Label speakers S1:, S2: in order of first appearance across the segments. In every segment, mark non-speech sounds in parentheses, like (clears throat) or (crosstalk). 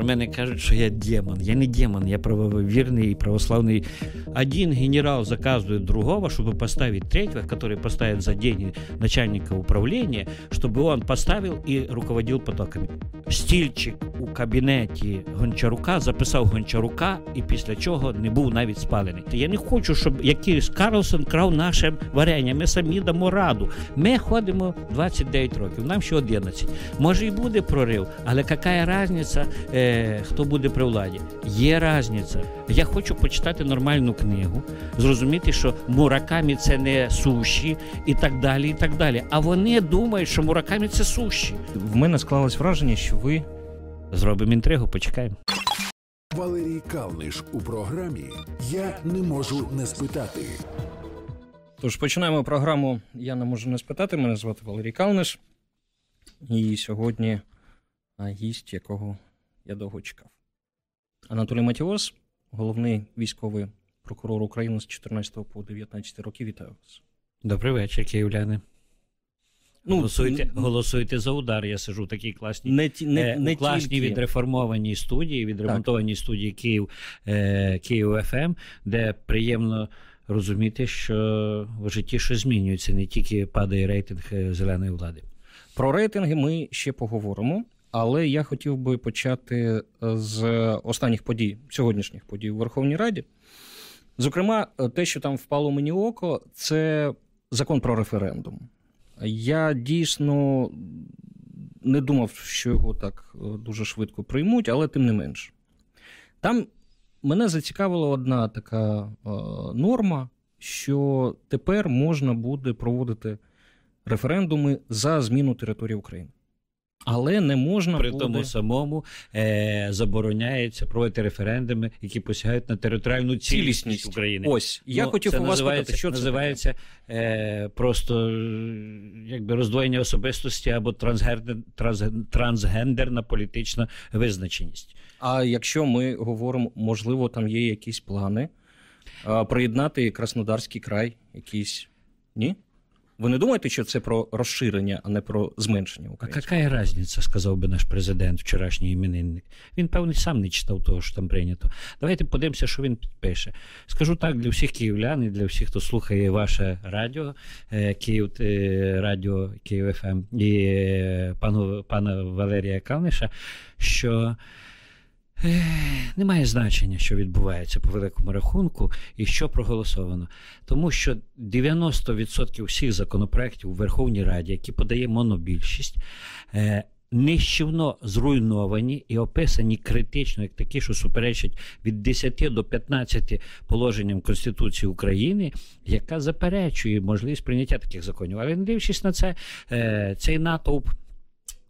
S1: Про мене кажуть, що я демон. Я не демон, я правовірний і православний. Один генерал заказує другого, щоб поставити третього, який поставить за деньги начальника управління, щоб він поставив і руководив потоками. Стільчик у кабінеті Гончарука записав Гончарука, і після чого не був навіть спалений. Я не хочу, щоб якийсь Карлсон крав наше варення. Ми самі дамо раду. Ми ходимо 29 років, нам ще 11. Може і буде прорив, але яка різниця, е, хто буде при владі? Є різниця. Я хочу почитати нормальну книгу, зрозуміти, що муракамі це не суші і так далі. і так далі. А вони думають, що муракамі це суші.
S2: В мене склалось враження, що ви
S1: зробимо інтригу, почекаємо.
S3: Валерій Калниш у програмі Я не можу не спитати.
S2: Тож починаємо програму Я не можу не спитати. Мене звати Валерій Калниш. І сьогодні гість, якого я довго чекав. Анатолій Матіос, головний військовий прокурор України з 14 по 19 років. Вітаю вас.
S1: Добрий вечір, київляни. Ну, Голосуйте голосуйте за удар. Я сижу в такій класній
S2: не, не, е, не
S1: класній
S2: тільки.
S1: відреформованій студії, відремонтованій так. студії Київ е, Київ ФМ, ем, де приємно розуміти, що в житті щось змінюється, не тільки падає рейтинг е, зеленої влади.
S2: Про рейтинги ми ще поговоримо. Але я хотів би почати е, з останніх подій, сьогоднішніх подій у Верховній Раді. Зокрема, те, що там впало мені око, це закон про референдум. Я дійсно не думав, що його так е, дуже швидко приймуть, але тим не менш. Там мене зацікавила одна така е, норма, що тепер можна буде проводити референдуми за зміну території України. Але не можна
S1: при
S2: буде...
S1: тому самому е, забороняється проводити референдуми, які посягають на територіальну цілісність, цілісність України.
S2: Ось я ну, хотів
S1: це
S2: у вас спитати, що
S1: це називається е, просто якби роздвоєння особистості або трансгендер, транс, трансгендерна політична визначеність.
S2: А якщо ми говоримо, можливо, там є якісь плани а, приєднати Краснодарський край, якийсь ні? Ви не думаєте, що це про розширення, а не про зменшення
S1: України? А яка різниця, сказав би наш президент, вчорашній іменинник. Він, певний, сам не читав того, що там прийнято. Давайте подивимося, що він підпише. Скажу так для всіх київлян і для всіх, хто слухає ваше радіо, е, Київ е, Радіо Київ ФМ ем, і е, пану пана Валерія Калниша, що. Немає значення, що відбувається по великому рахунку і що проголосовано. Тому що 90% всіх законопроєктів у Верховній Раді, які подає монобільшість, е, нищівно зруйновані і описані критично, як такі, що суперечать від 10 до 15 положенням Конституції України, яка заперечує можливість прийняття таких законів. Але не дивлячись на це, е, цей натовп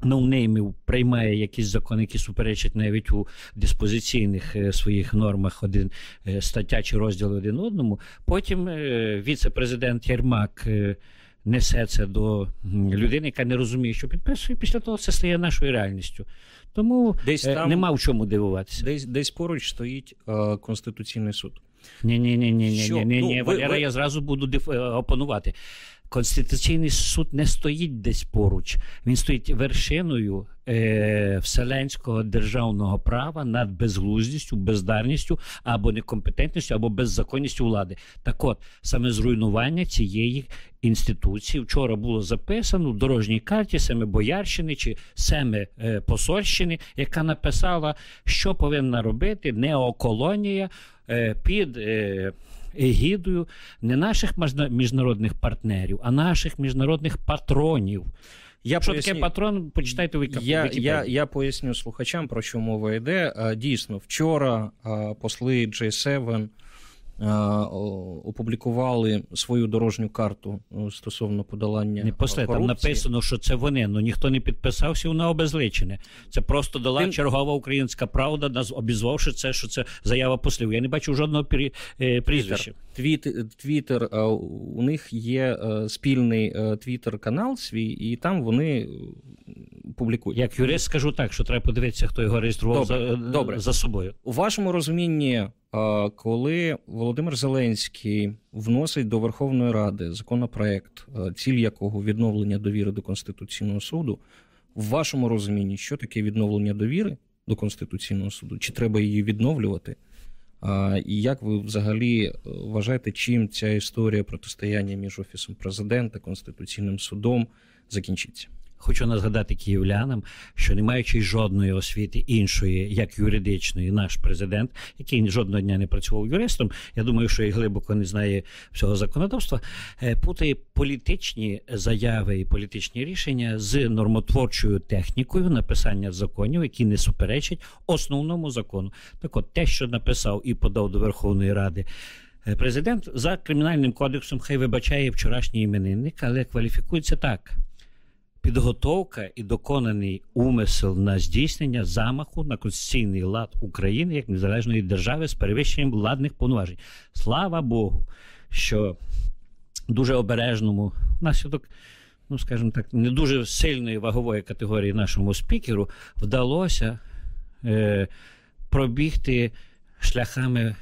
S1: ноунеймів приймає якісь закони, які суперечать навіть у диспозиційних е, своїх нормах один е, стаття чи розділ один одному. Потім е, віце-президент Єрмак. Несе це до людини, яка не розуміє, що підписує. Після того це стає нашою реальністю. Тому десь там нема в чому дивуватися.
S2: Десь десь поруч стоїть е, Конституційний суд.
S1: Ні, ні, ні, ні, ні, ні, ні, ні. Валера, я зразу буду диф... опонувати. Конституційний суд не стоїть десь поруч, він стоїть вершиною е, вселенського державного права над безглуздістю, бездарністю або некомпетентністю, або беззаконністю влади. Так от саме зруйнування цієї інституції вчора було записано в дорожній карті саме Боярщини чи саме Посольщини, яка написала, що повинна робити неоколонія під. Е, егідою не наших міжнародних партнерів, а наших міжнародних патронів. Я Що поясню, таке патрон? Почитайте ви
S2: я, я, я поясню слухачам, про що мова йде. Дійсно, вчора посли J7 опублікували свою дорожню карту е, стосовно подолання.
S1: Не после, там написано, що це вони, але ніхто не підписався, вона обезличене. Це просто дала Тим... чергова українська правда, нас обізвавши це, що це заява послів. Я не бачу жодного пері... Е, прізвища.
S2: Твіттер, твіттер, у них є е, спільний твіттер-канал свій, і там вони публікують.
S1: Як юрист скажу так, що треба подивитися, хто його реєстрував Добре. за, Добре. за собою.
S2: У вашому розумінні коли Володимир Зеленський вносить до Верховної Ради законопроект, ціль якого відновлення довіри до Конституційного суду, в вашому розумінні, що таке відновлення довіри до Конституційного суду, чи треба її відновлювати? І як ви взагалі е, вважаєте, чим ця історія протистояння між Офісом президента, Конституційним судом закінчиться?
S1: Хочу нагадати київлянам, що не маючи жодної освіти іншої, як юридичної, наш президент, який жодного дня не працював юристом, я думаю, що і глибоко не знає всього законодавства, е, путає політичні заяви і політичні рішення з нормотворчою технікою написання законів, які не суперечать основному закону. Так, от те, що написав і подав до Верховної Ради. Е, президент за кримінальним кодексом хай вибачає вчорашній іменинник, але кваліфікується так підготовка і доконаний умисел на здійснення замаху на конституційний лад України як незалежної держави з перевищенням владних повноважень. Слава Богу, що дуже обережному наслідок. Ну, скажімо так, не дуже сильної вагової категорії нашому спікеру вдалося е, пробігти шляхами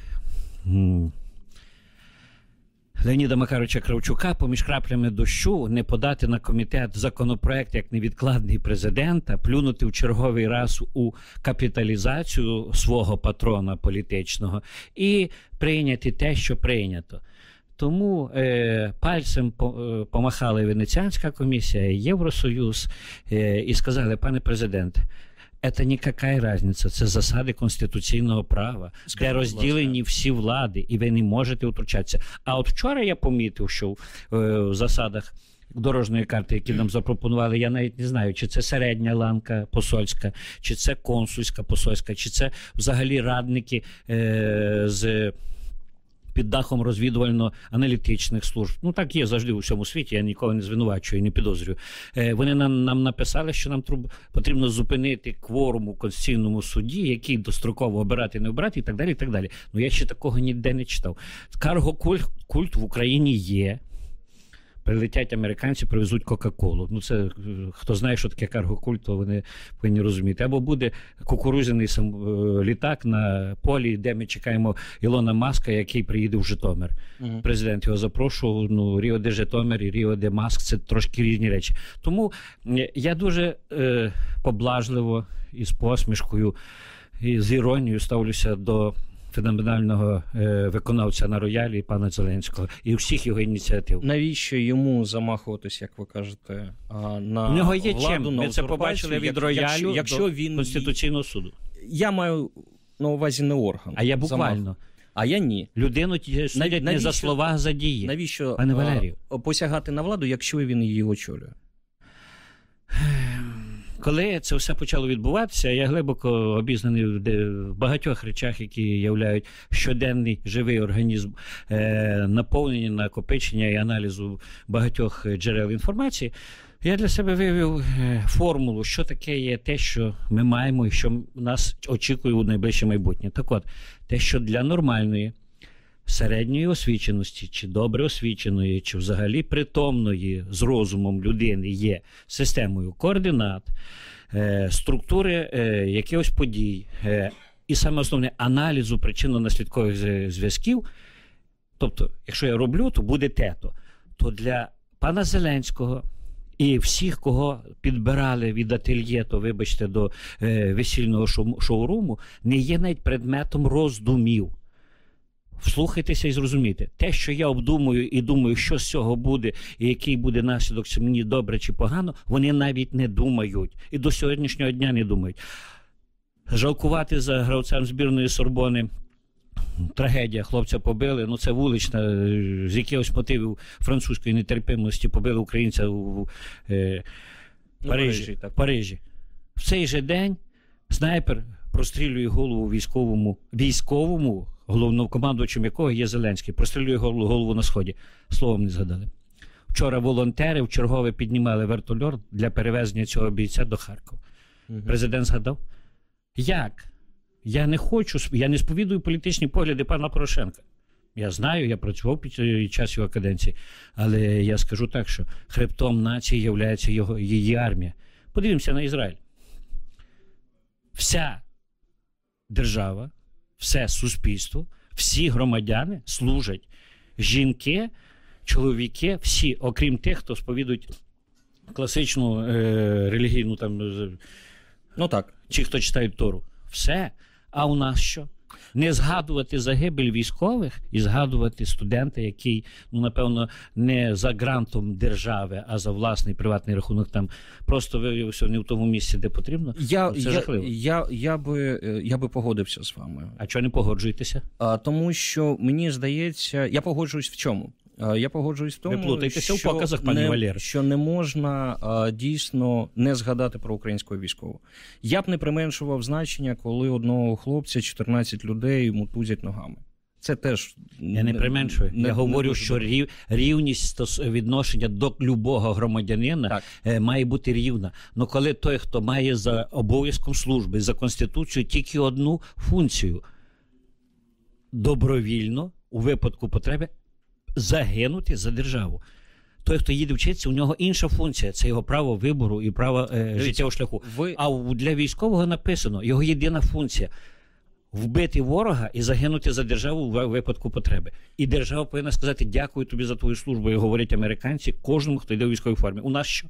S1: Леоніда Макаровича Кравчука поміж краплями дощу не подати на комітет законопроект як невідкладний президента, плюнути в черговий раз у капіталізацію свого патрона політичного і прийняти те, що прийнято. Тому е, пальцем е, помахали Венеціанська комісія, Євросоюз е, і сказали, пане президент, це ніяка різниця, це засади конституційного права, Скажіть, де розділені всі влади, і ви не можете втручатися. А от вчора я помітив, що в, е, в засадах дорожньої карти, які нам запропонували, я навіть не знаю, чи це середня ланка посольська, чи це консульська посольська, чи це взагалі радники е, з під дахом розвідувально-аналітичних служб. Ну так є завжди у всьому світі. Я нікого не звинувачую, не підозрюю. Е, вони нам нам написали, що нам потрібно зупинити кворум у конституційному суді, який достроково обирати, не обирати, і так далі. і так далі. Ну я ще такого ніде не читав. Карго культ в Україні є прилетять американці, привезуть Кока-Колу. Ну, це е, хто знає, що таке каргокульт, то вони повинні розуміти. Або буде кукурузяний сам е, літак на полі, де ми чекаємо Ілона Маска, який приїде в Житомир. Угу. Президент його запрошував. Ну, Ріо де Житомир і Ріо де Маск це трошки різні речі. Тому я дуже е, поблажливо і з посмішкою, і з іронією ставлюся до феноменального е, виконавця на роялі пана Зеленського і всіх його ініціатив.
S2: Навіщо йому замахуватись, як ви кажете, на
S1: У нього є
S2: владу,
S1: чим. Ми це побачили від роялю якщо, якщо до він Конституційного суду.
S2: Я маю на увазі не орган.
S1: А я буквально.
S2: А я ні.
S1: Людину судять не за слова, а за дії.
S2: Навіщо
S1: Пане Валерію?
S2: посягати на владу, якщо він її очолює?
S1: Коли це все почало відбуватися, я глибоко обізнаний в багатьох речах, які являють щоденний живий організм е, наповнення, накопичення і аналізу багатьох джерел інформації. Я для себе вивів е, формулу, що таке є те, що ми маємо і що нас очікує у найближче майбутнє. Так от, те, що для нормальної середньої освіченості, чи добре освіченої, чи взагалі притомної з розумом людини є системою координат, е, структури е, якихось подій, е, і саме основне аналізу причинно-наслідкових зв'язків. Тобто, якщо я роблю, то буде тето. То для пана Зеленського. І всіх, кого підбирали від ательє, то вибачте, до весільного шоуруму, не є навіть предметом роздумів. Вслухайтеся і зрозумійте, те, що я обдумую і думаю, що з цього буде, і який буде наслідок, чи мені добре чи погано, вони навіть не думають. І до сьогоднішнього дня не думають. Жалкувати за гравцем збірної Сорбони. Трагедія, хлопця побили. Ну це вулична, з якихось мотивів французької нетерпимості побили українця у е, Парижі. Парижі, так. Парижі. В цей же день снайпер прострілює голову військовому військовому головнокомандувачем якого є Зеленський, прострілює голову на сході. Словом не згадали. Вчора волонтери в чергове піднімали вертольот для перевезення цього бійця до Харкова. Угу. Президент згадав. Як? Я не хочу, я не сповідую політичні погляди пана Порошенка. Я знаю, я працював під час його каденції, але я скажу так, що хребтом нації є його, її армія. Подивимося на Ізраїль. Вся держава все суспільство, всі громадяни служать. Жінки, чоловіки, всі, окрім тих, хто сповідують класичну е, релігійну там.
S2: Ну так.
S1: Чи хто читає Тору. Все. А у нас що? Не згадувати загибель військових і згадувати студента, який, ну напевно, не за грантом держави, а за власний приватний рахунок там просто виявився не в тому місці, де потрібно.
S2: Я,
S1: Ну, Це
S2: я,
S1: жахливо.
S2: я, я, би, е, я би погодився з вами.
S1: А чого не погоджуєтеся?
S2: А, тому що мені здається, я погоджуюсь в чому? А, Я погоджуюсь в тому,
S1: плутаєтеся в
S2: що
S1: показах, пані
S2: не,
S1: Валєро.
S2: що не можна а, дійсно не згадати про українського військового. Я б не применшував значення, коли одного хлопця 14 людей мутузять ногами. Це теж
S1: Я не применшую.
S2: не-
S1: Я
S2: не
S1: говорю,
S2: дуже
S1: що рів, рівність стос- відношення до любого громадянина
S2: Так.
S1: е, має бути рівна. Ну коли той, хто має за обов'язком служби, за конституцією тільки одну функцію добровільно у випадку потреби загинути за державу. Той, хто їде вчитися, у нього інша функція це його право вибору і право е, життєвого шляху.
S2: Ви
S1: А для військового написано його єдина функція вбити ворога і загинути за державу в випадку потреби. І держава повинна сказати дякую тобі за твою службу. І говорять американці кожному, хто йде у військовій формі. У нас що?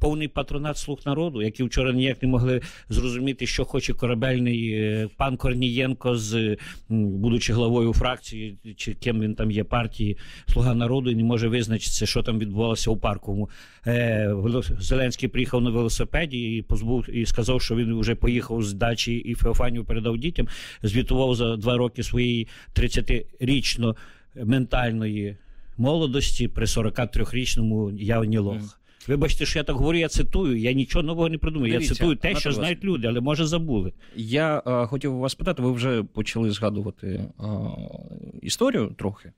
S1: Повний патронат слуг народу, які вчора ніяк не могли зрозуміти, що хоче корабельний е, пан Корнієнко, з будучи главою фракції, чи ким він там є партії Слуга народу, і не може визначитися, що там відбувалося у парковому. Е, Зеленський приїхав на велосипеді і позбув і сказав, що він вже поїхав з дачі і Феофанію передав дітям. Звітував за два роки своєї 30-річно ментальної молодості при 43-річному явні лох. Вибачте, що я так говорю, я цитую. Я нічого нового не придумаю. Я цитую те, що знають люди, але може забули.
S2: Я е, хотів вас питати, ви вже почали згадувати е, історію трохи.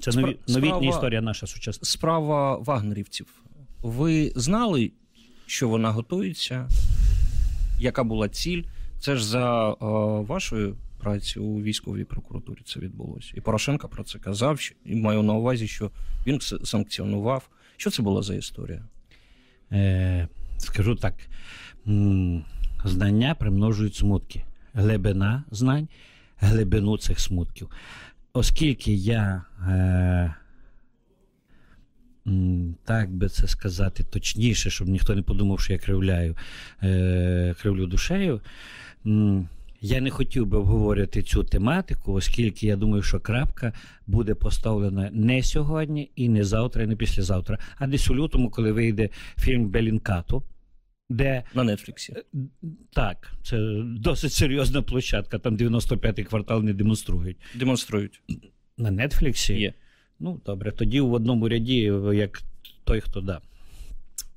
S1: Це
S2: Спра-
S1: нові, новітня
S2: справа-
S1: історія наша сучасна.
S2: Справа вагнерівців. Ви знали, що вона готується? Яка була ціль? Це ж за е, вашою працею у військовій прокуратурі це відбулося. І Порошенко про це казав. що- І маю на увазі, що він санкціонував. Що це була за історія?
S1: Е, скажу так: знання примножують смутки. Глибина знань, глибину цих смутків. Оскільки я. Е, так би це сказати точніше, щоб ніхто не подумав, що я кривляю, е, кривлю душею. Я не хотів би обговорювати цю тематику, оскільки я думаю, що крапка буде поставлена не сьогодні, і не завтра, і не післязавтра, а десь у лютому, коли вийде фільм Белінкату, де
S2: На Нетфліксі.
S1: так, це досить серйозна площадка, там 95-й квартал не демонструють.
S2: Демонструють.
S1: На Нетфліксі
S2: Є.
S1: Ну, добре, тоді в одному ряді, як той, хто да.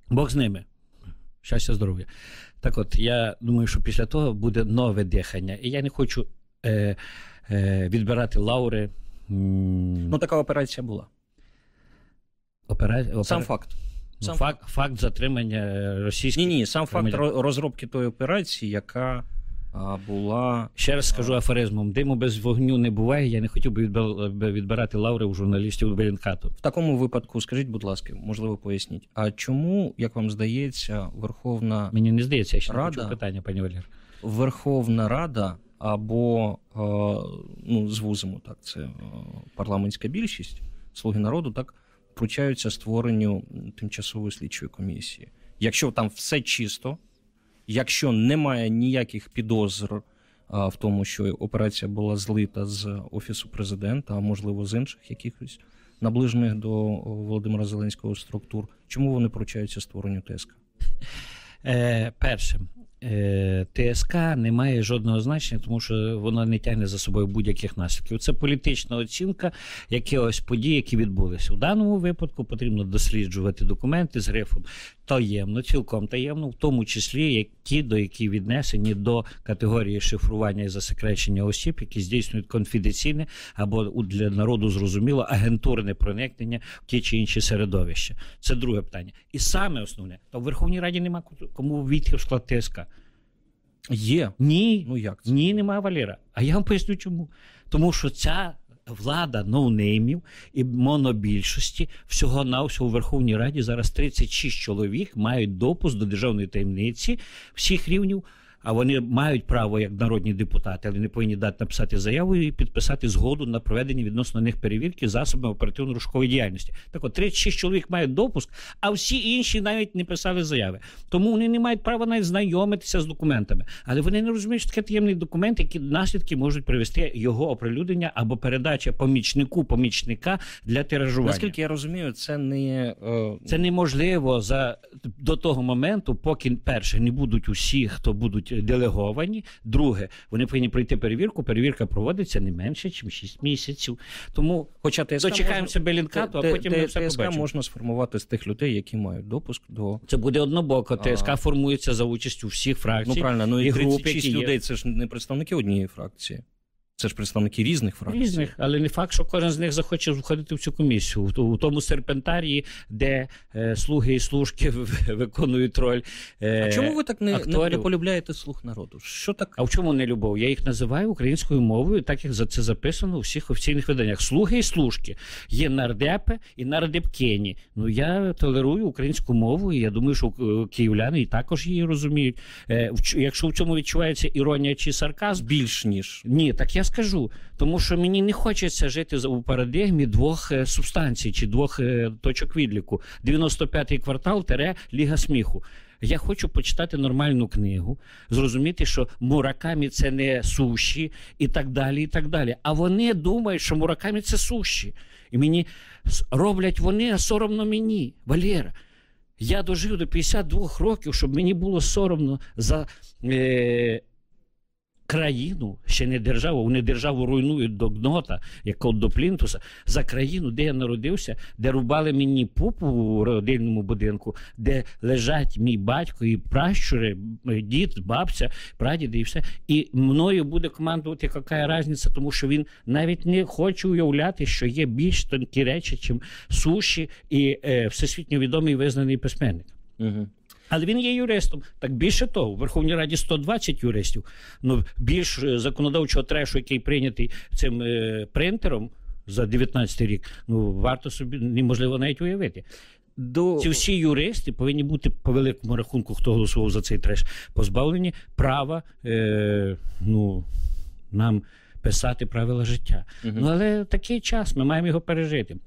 S1: Бог з ними. Щастя, здоров'я. Так от, я думаю, що після того буде нове дихання. І я не хочу е, е, відбирати лаури.
S2: Ну, така операція була.
S1: опера... опера-
S2: Сам факт.
S1: ну,
S2: Сам
S1: факт, факт затримання е, російських.
S2: Ні, ні, сам факт розробки тої операції, яка була.
S1: Ще раз скажу афоризмом: диму без вогню не буває. Я не хотів би відбирати лаури у журналістів Белінкату.
S2: В такому випадку, скажіть, будь ласка, можливо, поясніть. А чому, як вам здається, Верховна
S1: Мені не здається, я ще не
S2: Рада.
S1: почув питання, пані Валер.
S2: Верховна Рада або е, ну, звузимо так, це е, парламентська більшість, слуги народу, так вручаються створенню тимчасової слідчої комісії. Якщо там все чисто, якщо немає ніяких підозр в тому, що операція була злита з офісу президента, а можливо з інших якихось наближених до Володимира Зеленського структур, чому вони поручаються створенню ТСК?
S1: Е, перше, е, ТСК не має жодного значення, тому що воно не тягне за собою будь-яких наслідків. Це політична оцінка якихось подій, які відбулися. У даному випадку потрібно досліджувати документи з грифом таємно, цілком таємно, в тому числі як ті, до які віднесені до категорії шифрування і засекречення осіб, які здійснюють конфіденційне або для народу зрозуміло агентурне проникнення в ті чи інші середовища. Це друге питання. І саме основне, то в Верховній Раді нема кому війти в склад ТСК.
S2: Є.
S1: Ні,
S2: Ну як це?
S1: ні, немає Валера. А я вам поясню чому. Тому що ця влада ноунеймів і монобільшості всього на всього у Верховній Раді зараз 36 чоловік мають допуск до державної таємниці всіх рівнів. А вони мають право як народні депутати, але не повинні дати написати заяву і підписати згоду на проведення відносно них перевірки засобами оперативно-рушкової діяльності. Так от 36 чоловік мають допуск, а всі інші навіть не писали заяви. Тому вони не мають права навіть знайомитися з документами. Але вони не розуміють, що таке таємний документ, які наслідки можуть привести його оприлюднення або передача помічнику помічника для тиражування.
S2: Наскільки я розумію, це не
S1: е... це неможливо за до того моменту, поки перше не будуть усі, хто будуть делеговані. Друге, вони повинні пройти перевірку. Перевірка проводиться не менше, ніж 6 місяців. Тому,
S2: хоча ТСК
S1: дочекаємося Белінкату, а потім ми все
S2: ТСК
S1: побачимо.
S2: можна сформувати з тих людей, які мають допуск до
S1: це буде однобоко. ТСК формується за участю всіх фракцій.
S2: Ну правильно, ну і,
S1: і
S2: 36
S1: групи,
S2: людей. Це ж не представники однієї фракції. Це ж представники різних фракцій.
S1: Різних, але не факт, що кожен з них захоче входити в цю комісію. У тому серпентарії, де е, слуги і служки (laughs) виконують роль. Е,
S2: а чому ви так не,
S1: акторів?
S2: не полюбляєте слух народу? Що так?
S1: А в чому не любов? Я їх називаю українською мовою, так як за це записано у всіх офіційних виданнях. Слуги і служки. Є нардепи і нардепкені. Ну я толерую українську мову, і я думаю, що київляни і також її розуміють. Е, якщо в цьому відчувається іронія чи сарказм,
S2: більш ніж
S1: ні, так я скажу, тому що мені не хочеться жити у парадигмі двох е, субстанцій чи двох е, точок відліку. 95-й квартал тере Ліга сміху. Я хочу почитати нормальну книгу, зрозуміти, що муракамі це не суші, і так далі. і так далі. А вони думають, що муракамі це суші. І мені роблять вони, а соромно мені. Валера. Я дожив до 52 років, щоб мені було соромно за е, країну, ще не державу, вони державу руйнують до гнота, як от до плінтуса, за країну, де я народився, де рубали мені пупу у родильному будинку, де лежать мій батько і пращури, дід, бабця, прадіди і все. І мною буде командувати яка різниця, тому що він навіть не хоче уявляти, що є більш тонкі речі, чим суші і е, всесвітньо відомий визнаний письменник.
S2: Угу.
S1: Але він є юристом. Так більше того, в Верховній Раді 120 юристів. Ну більш е, законодавчого трешу, який прийнятий цим е, принтером за 19 рік. Ну варто собі неможливо навіть уявити. До... Ці всі юристи повинні бути по великому рахунку, хто голосував за цей треш, позбавлені права е, ну, нам писати правила життя. Угу. Ну але такий час ми маємо його пережити.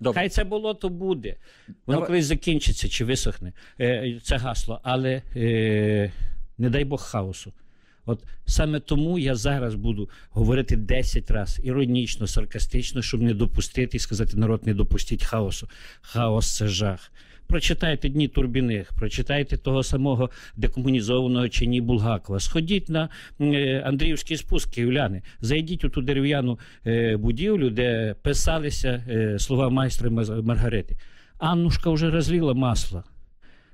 S1: Добре. Хай це болото буде. Воно Давай. колись закінчиться чи висохне е, це гасло, але е, не дай Бог хаосу. От саме тому я зараз буду говорити 10 разів іронічно, саркастично, щоб не допустити і сказати, народ, не допустіть хаосу. Хаос це жах. Прочитайте дні Турбіних, прочитайте того самого декомунізованого чині Булгакова. Сходіть на е, Андріївський спуск київляни, зайдіть у ту дерев'яну е, будівлю, де писалися е, слова майстра Маргарити. Аннушка вже розліла масло.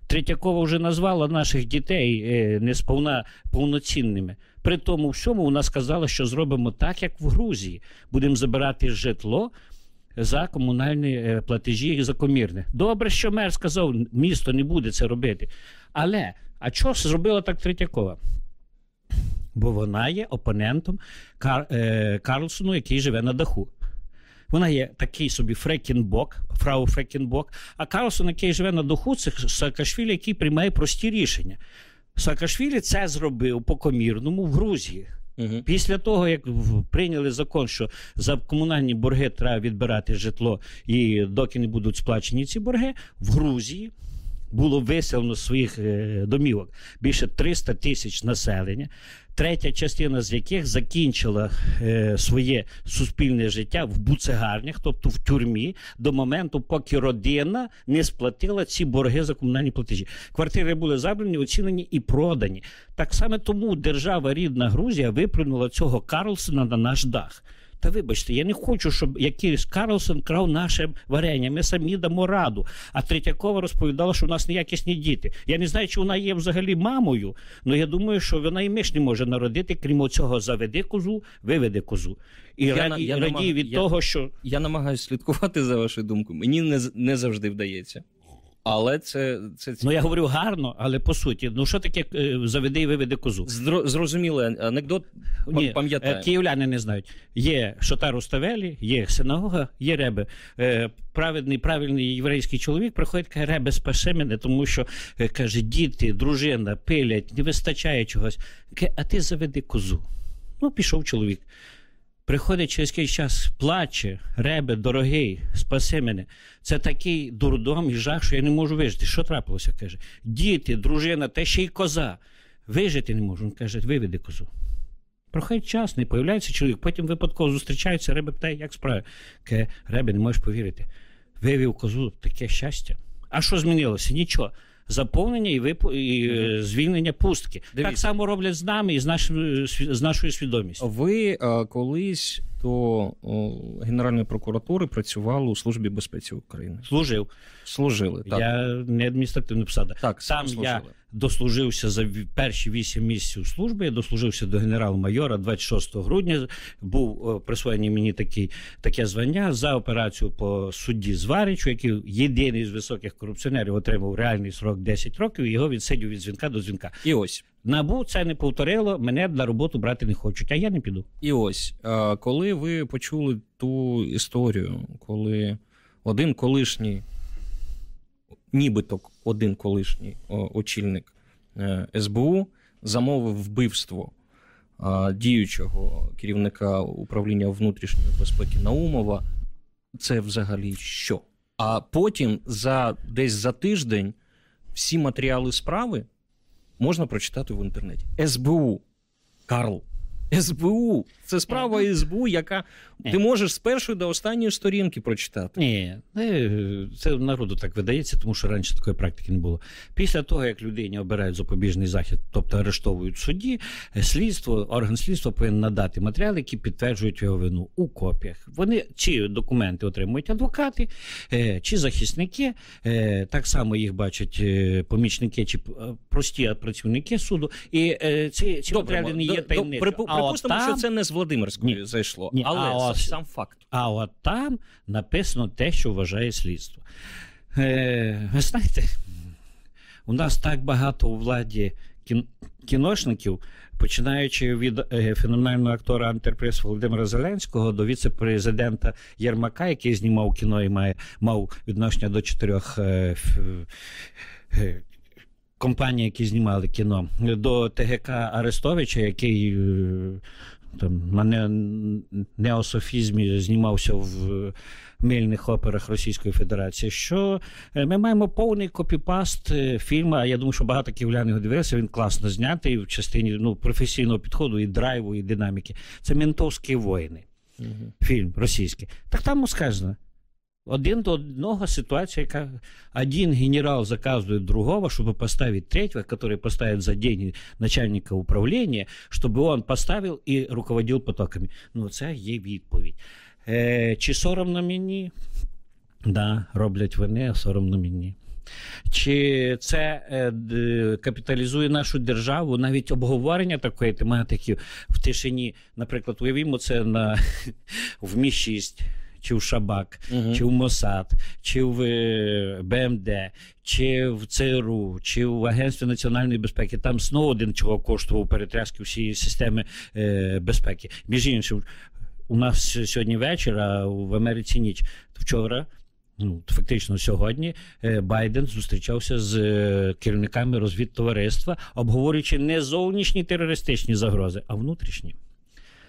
S1: Третьякова вже назвала наших дітей несповна повноцінними. При тому всьому вона сказала, що зробимо так, як в Грузії. Будемо забирати житло, за комунальні е, платежі за комірне. Добре, що мер сказав, місто не буде це робити. Але а що зробила так Третьякова? Бо вона є опонентом Кар, е, Карлсону, який живе на даху. Вона є такий собі Фрекінбок, фрау Фрекінбок, а Карлсон, який живе на даху, це Саакашвілі, який приймає прості рішення. Саакашвілі це зробив по комірному в Грузії. Угу. Після того, як прийняли закон, що за комунальні борги треба відбирати житло, і доки не будуть сплачені ці борги, в Грузії було виселено своїх е, домівок більше 300 тисяч населення третя частина з яких закінчила е, своє суспільне життя в буцегарнях, тобто в тюрмі, до моменту, поки родина не сплатила ці борги за комунальні платежі. Квартири були забрані, оцінені і продані. Так саме тому держава рідна Грузія виплюнула цього Карлсона на наш дах. Та вибачте, я не хочу, щоб якийсь Карлсон крав наше варення. Ми самі дамо раду. А Третьякова розповідала, що у нас неякісні діти. Я не знаю, чи вона є взагалі мамою, але я думаю, що вона і миш не може народити, крім цього, заведи козу, виведи козу. І я, раді, я, радію від
S2: я,
S1: того, що
S2: я намагаюся слідкувати за вашою думкою. Мені не не завжди вдається. Але це це
S1: ну я говорю гарно, але по суті, ну що таке е, заведи і виведи козу?
S2: Зрозумілий анекдот. Ні, пам'ятаю.
S1: Е, київляни не знають. Є Шотар Уставелі, є синагога, є реби. Е, праведний, правильний єврейський чоловік приходить, каже, ребе, спаси мене, тому що каже, діти, дружина пилять, не вистачає чогось. Каже, а ти заведи козу. Ну, пішов чоловік. Приходить через якийсь час, плаче, ребе, дорогий, спаси мене. Це такий дурдом і жах, що я не можу вижити. Що трапилося? каже. Діти, дружина, та ще й коза. Вижити не можу. Він каже, виведи козу. Проходить час, не появляється чоловік, потім випадково зустрічаються, ребе питає, як справи. Каже, ребе, не можеш повірити. Вивів козу таке щастя. А що змінилося? Нічого заповнення і вип... і е, звільнення пустки. Дивіться. Так само роблять з нами і з нашим з нашою свідомістю.
S2: Ви а, колись до Генеральної прокуратури працювали у службі безпеці України.
S1: Служив.
S2: Служили. так.
S1: Я не адміністративна посада.
S2: Так,
S1: Сам я дослужився за перші вісім місяців служби. Я дослужився до генерал-майора 26 грудня. Був присвоєний мені такий, таке звання за операцію по судді Зваричу, який єдиний з високих корупціонерів отримав реальний срок 10 років. і Його відсидів від дзвінка до дзвінка.
S2: І ось
S1: набу це не повторило. Мене на роботу брати не хочуть, а я не піду.
S2: І ось коли ви почули ту історію, коли один колишній нібито один колишній очільник е, СБУ замовив вбивство діючого керівника управління внутрішньої безпеки Наумова. Це взагалі що? А потім за десь за тиждень всі матеріали справи можна прочитати в інтернеті. СБУ Карл СБУ. Це справа СБУ, яка ти можеш з першої до останньої сторінки прочитати.
S1: Ні, це народу так видається, тому що раніше такої практики не було. Після того, як людині обирають запобіжний захід, тобто арештовують судді, слідство, орган слідства повинен надати матеріали, які підтверджують його вину у копіях. Вони чи документи отримують адвокати, е, чи захисники, е, так само їх бачать е, помічники чи прості працівники суду. І ці ці Добре, матеріали не є таємницею
S2: припустимо, там... що це не з Володимирської ні, зайшло, ні, але а сам факт.
S1: А от там написано те, що вважає слідство. Е, Ви знаєте, у нас так багато у владі кін... кіношників. Починаючи від е, феноменального актора антипрес Володимира Зеленського до віце-президента Єрмака, який знімав кіно і має мав відношення до чотирьох е, е, компанії, які знімали кіно, до ТГК Арестовича, який е, там на неософізмі знімався в мильних операх Російської Федерації. Що е, ми маємо повний копіпаст фільму. фільму. Я думаю, що багато київлян його дивилися. Він класно знятий в частині ну, професійного підходу і драйву, і динаміки. Це ментовські воїни. Фільм російський. Так там сказано. Один до одного ситуация, как один генерал заказывает другого, чтобы поставить третьего, который поставит за деньги начальника управління, щоб он поставив і руководив потоками. Ну, це є відповідь. Е, Чи соромно мені? Да, роблять вони, а соромно мені. Чи це е, капіталізує нашу державу? Навіть обговорення такої тематики в тишині, наприклад, уявімо це на (laughs) в Мі 6 чи в Шабак, угу. чи в Мосад, чи в е, БМД, чи в ЦРУ, чи в Агентстві національної безпеки. Там знову один чого коштував перетряски всієї системи е, безпеки. Між іншим, у нас сьогодні вечір, а в Америці ніч. Вчора. Ну, фактично сьогодні е, Байден зустрічався з е, керівниками розвідтовариства, обговорюючи не зовнішні терористичні загрози, а внутрішні.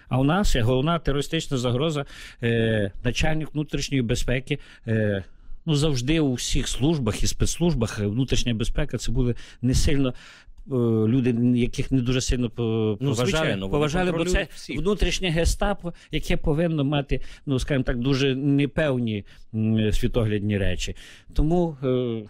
S1: А у нас є головна терористична загроза, е, начальник внутрішньої безпеки. Е, Ну, завжди у всіх службах і спецслужбах внутрішня безпека це були не сильно. Е, люди, яких не дуже сильно поважали, ну, звичайно, поважали бо це всіх. внутрішнє гестапо, яке повинно мати, ну скажімо так, дуже непевні світоглядні речі. Тому е,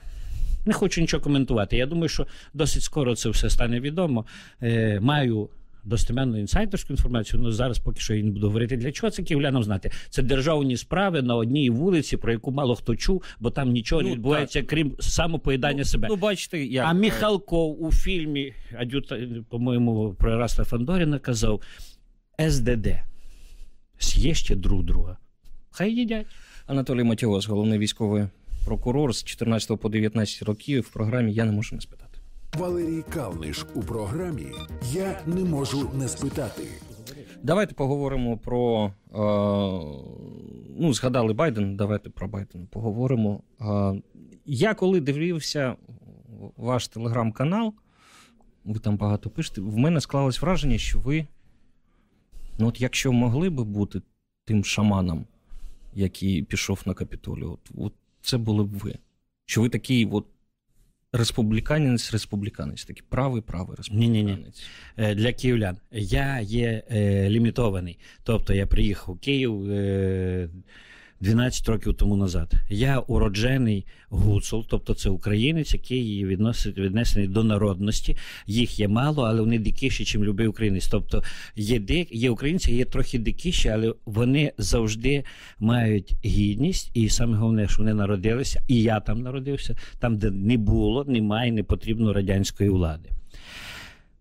S1: не хочу нічого коментувати. Я думаю, що досить скоро це все стане відомо. Е, Маю достеменну інсайдерську інформацію. Ну зараз поки що я не буду говорити. Для чого це київлянам знати? Це державні справи на одній вулиці, про яку мало хто чув, бо там нічого ну, не відбувається, так. крім самопоїдання ну, себе.
S2: Ну, бачите, як...
S1: А Міхалков у фільмі Адюта, по-моєму, про Раста Фандоріна казав СДД. З'є ще друг друга. Хай їдять.
S2: Анатолій Матіос, головний військовий прокурор з 14 по 19 років в програмі Я не можу не спитати.
S3: Валерій Калниш у програмі Я не можу не спитати.
S2: Давайте поговоримо про. Е, ну, згадали Байден. Давайте про Байдена поговоримо. Е, я коли дивився ваш телеграм-канал, ви там багато пишете, в мене склалось враження, що ви. Ну, от якщо могли би бути тим шаманом, який пішов на капітолію, от, от це були б ви. Що ви такий от республіканець, республіканець, такий правий, правий республіканець.
S1: Ні-ні-ні. Для київлян. Я є е, лімітований. Тобто я приїхав у Київ. Е, 12 років тому назад. Я уроджений гуцул, тобто це українець, який відносить віднесений до народності. Їх є мало, але вони дикіші, ніж любий українець. Тобто є дик, є українці, є трохи дикіші, але вони завжди мають гідність, і саме головне, що вони народилися, і я там народився, там, де не було, немає, не потрібно радянської влади.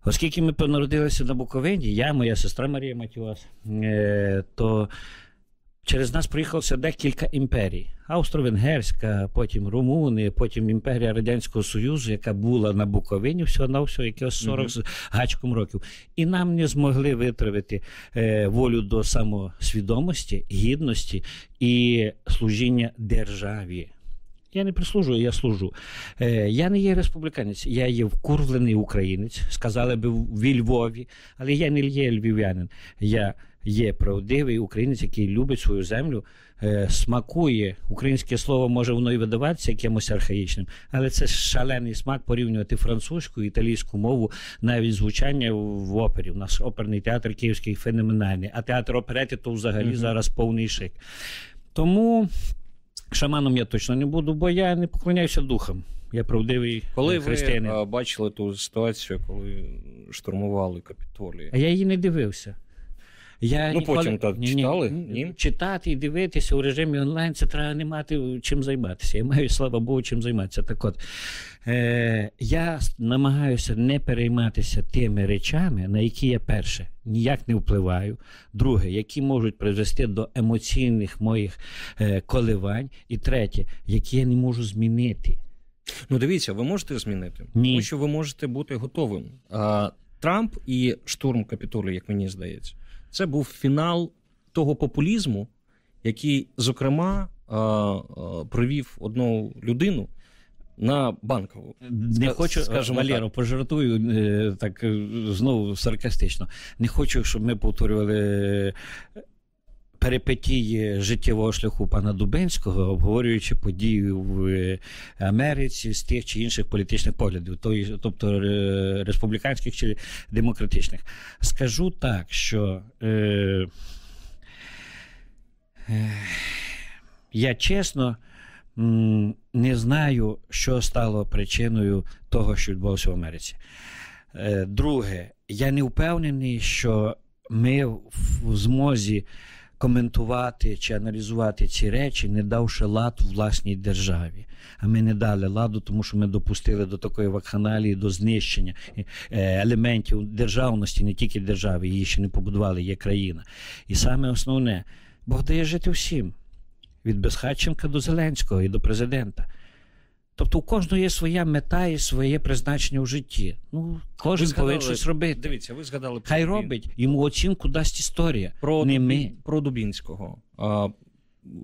S1: Оскільки ми народилися на Буковині, я, моя сестра Марія Матіос, е, то Через нас проїхалося декілька імперій: Австро-Венгерська, потім Румуни, потім імперія Радянського Союзу, яка була на Буковині, всього на всього якихось 40 з гачком років. І нам не змогли витравити е, волю до самосвідомості, гідності і служіння державі. Я не прислужую, я служу. Е, Я не є республіканець, я є вкурвлений українець, сказали би в Львові, але я не є львів'янин. Я є правдивий українець, який любить свою землю, е, смакує українське слово, може воно і видаватися якимось архаїчним, але це шалений смак порівнювати французьку італійську мову, навіть звучання в опері. У нас оперний театр київський феноменальний, а театр оперети то взагалі uh зараз повний шик. Тому шаманом я точно не буду, бо я не поклоняюся духам. Я правдивий
S2: коли
S1: християнин.
S2: ви бачили ту ситуацію, коли штурмували капітолії?
S1: А я її не дивився. Я
S2: ну,
S1: ніколи...
S2: потім так
S1: ні,
S2: читали?
S1: Ні. Читати і дивитися у режимі онлайн це треба не мати чим займатися. Я маю, слава Богу, чим займатися. Так от, е, я намагаюся не перейматися тими речами, на які я перше ніяк не впливаю. Друге, які можуть призвести до емоційних моїх е, коливань. І третє, які я не можу змінити.
S2: Ну, дивіться, ви можете змінити,
S1: Ні.
S2: тому що ви можете бути готовим. А, Трамп і штурм капітолію, як мені здається, це був фінал того популізму, який, зокрема, а, а, привів одну людину. На банкову
S1: не хочу скажімо, Валєро, пожартую е, так е, знову саркастично. Не хочу, щоб ми повторювали перипетії життєвого шляху пана Дубенського, обговорюючи події в Америці з тих чи інших політичних поглядів, тобто республіканських чи демократичних. Скажу так, що е, е, я чесно. Не знаю, що стало причиною того, що відбулося в Америці. Друге, я не впевнений, що ми в змозі коментувати чи аналізувати ці речі, не давши лад власній державі. А ми не дали ладу, тому що ми допустили до такої вакханалії, до знищення е, елементів державності, не тільки держави, її ще не побудували, є країна. І саме основне, Бог дає жити всім від Безхатченка до Зеленського і до президента. Тобто у кожного є своя мета і своє призначення у житті. Ну, Кожен повинен щось робити.
S2: Дивіться, ви згадали
S1: про Хай робить, йому оцінку дасть історія.
S2: Про,
S1: не
S2: ми. про Дубінського. А,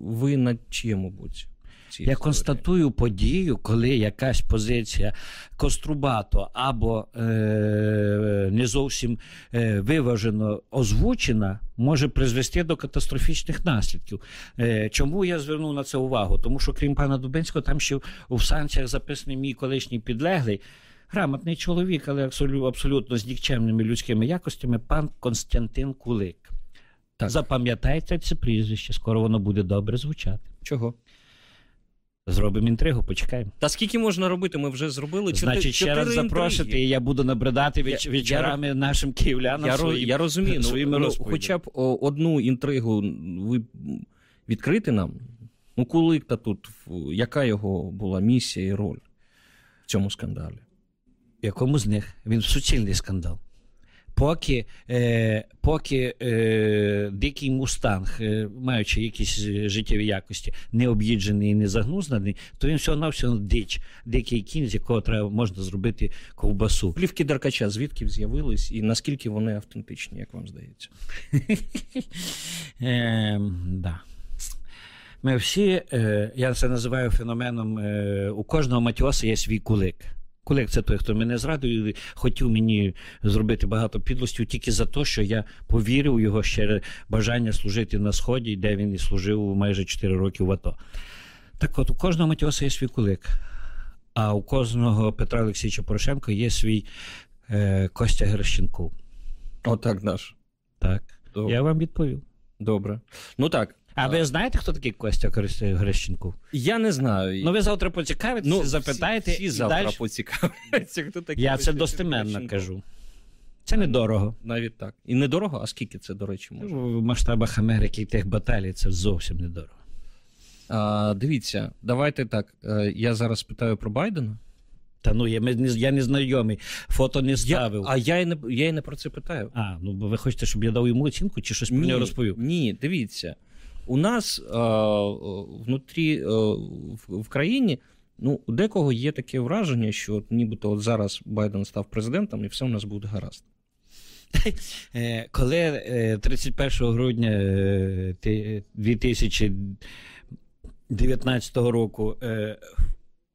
S2: Ви чиєму чим, мабуть?
S1: Я констатую подію, коли якась позиція кострубато або е, не зовсім е, виважено озвучена, може призвести до катастрофічних наслідків. Е, Чому я звернув на це увагу? Тому що крім пана Дубенського, там ще в санкціях записаний мій колишній підлеглий. Грамотний чоловік, але абсолютно з нікчемними людськими якостями, пан Константин Кулик. Так. Запам'ятайте це прізвище, скоро воно буде добре звучати.
S2: Чого?
S1: Зробимо інтригу, почекаємо.
S2: Та скільки можна робити? Ми вже зробили
S1: Значить, ще раз запрошити, і я буду набридати веч... я, вечорами я, нашим київлянам.
S2: Я,
S1: своїм,
S2: я розумію,
S1: своїми
S2: ну, хоча б одну інтригу ви відкрити нам. Ну, Кулик та тут, яка його була місія і роль в цьому скандалі?
S1: В якому з них? Він суцільний скандал. Поки е, поки е, дикий мустанг, е, маючи якісь життєві якості, не об'їджений і не загнузнаний, то він всього навсього дич, дикий кінь, з якого треба можна зробити ковбасу.
S2: Плівки Деркача звідки з'явились і наскільки вони автентичні, як вам здається? (laughs)
S1: Е, да. Ми всі, е, я це називаю феноменом, е, у кожного матіоса є свій кулик. Кулик це той, хто мене зрадив, і хотів мені зробити багато підлостів тільки за те, що я повірив у його ще бажання служити на Сході, де він і служив майже 4 роки в АТО. Так от, у кожного матіоса є свій кулик, а у кожного Петра Олексійовича Порошенка є свій е, Костя Геращенков.
S2: Отак наш.
S1: Так.
S2: Добре.
S1: Я вам відповів.
S2: Добре. Ну так.
S1: А ви знаєте, хто такий Костя Грещенков?
S2: Я не знаю.
S1: Ну, ви завтра поцікавитеся,
S2: Ну,
S1: запитаєте.
S2: всі, всі
S1: і
S2: завтра
S1: далі...
S2: поцікавляться, хто такий.
S1: Я це достеменно кажу. Це недорого.
S2: Навіть так. І недорого, а скільки це, до речі, може?
S1: В масштабах Америки і тих баталій це зовсім недорого.
S2: А, дивіться, давайте так. е, Я зараз питаю про Байдена.
S1: Та ну я, я не знайомий, фото не
S2: Я,
S1: ставив.
S2: а я і не я і не про це питаю.
S1: А, ну бо ви хочете, щоб я дав йому оцінку чи щось про нього розповів?
S2: Ні, дивіться. У нас е, внутрі е, в, країні. Ну, у декого є таке враження, що нібито от зараз Байден став президентом, і все у нас буде гаразд. (laughs)
S1: Е, Коли е, 31 грудня е, 2019 року е,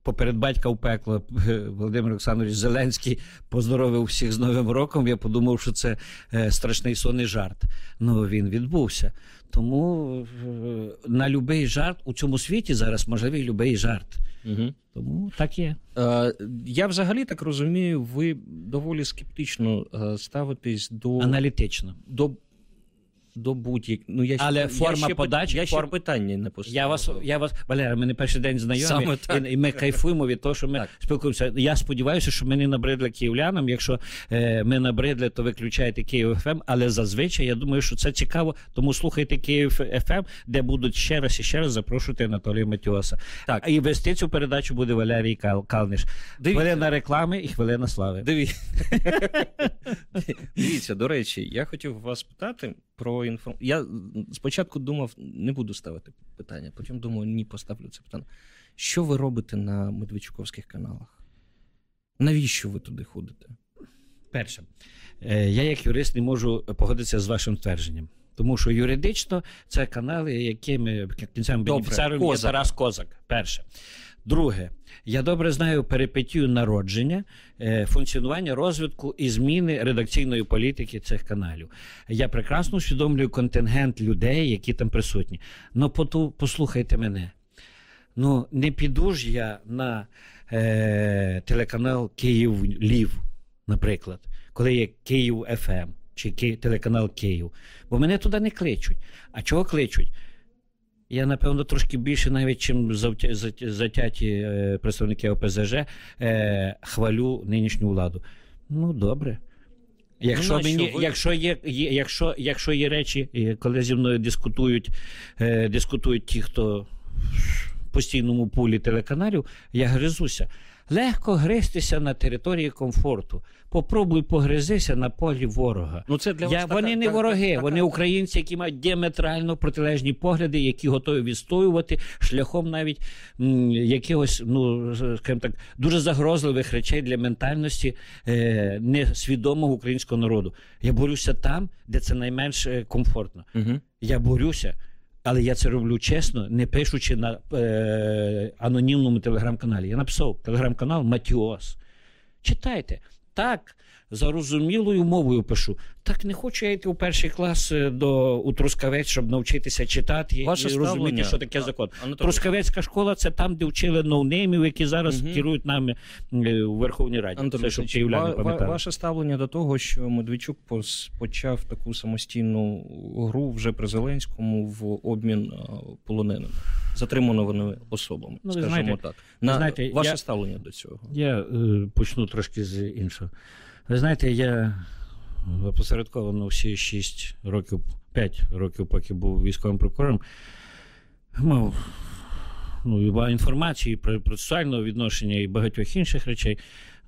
S1: поперед батька в пекло е, Володимир Олександрович Зеленський поздоровив всіх з Новим роком, я подумав, що це е, страшний сон і жарт. Ну він відбувся. Тому е, на будь-який жарт у цьому світі зараз можливий будь-який жарт.
S2: Угу.
S1: Тому так є.
S2: Е, я взагалі так розумію, ви доволі скептично е, ставитесь до,
S1: Аналітично.
S2: до, до будь-як. Ну, я ще,
S1: Але
S2: я
S1: форма
S2: ще,
S1: подачі,
S2: Я
S1: форм-
S2: ще питання не поставив.
S1: Я вас, я вас, Валера, ми не перший день знайомі, і, і ми кайфуємо від того, що ми
S2: Так.
S1: спілкуємося. Я сподіваюся, що ми не набридли київлянам. Якщо е, ми набридли, то виключайте Київ ФМ. Але зазвичай я думаю, що це цікаво. Тому слухайте Київ ФМ, де будуть ще раз і ще раз запрошувати Анатолія Матіоса.
S2: Так.
S1: І вести цю передачу буде Валерій Кал- Калниш.
S2: Дивіться.
S1: Хвилина реклами і хвилина слави.
S2: Дивіться. (laughs) Дивіться, до речі, я хотів вас питати про інформацію. Я спочатку думав, не буду ставити питання, потім думаю, ні, поставлю це питання. Що ви робите на Медведчуковських каналах? Навіщо ви туди ходите?
S1: Перше, е, я як юрист не можу погодитися з вашим твердженням. Тому що юридично це канали, якими
S2: Добре,
S1: бенефіціаром є Тарас Козак. Перше. Друге, я добре знаю перипетію народження, е, функціонування розвитку і зміни редакційної політики цих каналів. Я прекрасно усвідомлюю контингент людей, які там присутні. Ну, послухайте мене. Ну, не піду ж я на е, телеканал Київ Лів, наприклад, коли є Київ ФМ чи Ки- телеканал Київ. Бо мене туди не кличуть. А чого кличуть? Я, напевно, трошки більше, навіть чим затяті е, представники ОПЗЖ, е, хвалю нинішню владу. Ну, добре. Якщо,
S2: нащо
S1: мені,
S2: ви-
S1: якщо, є, є, якщо, якщо є речі, коли зі мною дискутують, е, дискутують ті, хто в постійному пулі телеканалів, я гризуся. Легко гристися на території комфорту. Попробуй погризися на полі ворога.
S2: Ну, це для
S1: Я,
S2: вас така-
S1: вони не
S2: так-
S1: вороги,
S2: така-
S1: вони українці, які мають діаметрально протилежні погляди, які готові відстоювати шляхом навіть м, якихось, ну скажімо так, дуже загрозливих речей для ментальності е, несвідомого українського народу. Я борюся там, де це найменш е, комфортно.
S2: Мгм.
S1: Я борюся, але я це роблю чесно, не пишучи на е, анонімному телеграм-каналі. Я написав телеграм-канал Матіос. Читайте. Так, зарозумілою мовою пишу. Так не хочу я йти у перший клас е, до у Трускавець, щоб навчитися читати
S2: Ваше
S1: і розуміти,
S2: ставлення,
S1: що таке
S2: а,
S1: закон.
S2: Анатолій,
S1: Трускавецька школа це там, де вчили ноунеймів, які зараз
S2: Мгм.
S1: керують нами е, у Верховній Раді.
S2: Антон
S1: це щоб
S2: ва- ва- ваше ставлення до того, що Медведчук почав таку самостійну гру вже при Зеленському в обмін а, полоненими, затриманими особами,
S1: Ну,
S2: скажімо
S1: знаєте-
S2: так. На
S1: знаєте,
S2: ваше
S1: я-
S2: ставлення до цього.
S1: Я е, почну трошки з іншого. Ви знаєте, я опосередковано всі 6 років, 5 років, поки був військовим прокурором, мав ну, інформації про процесуального відношення і багатьох інших речей.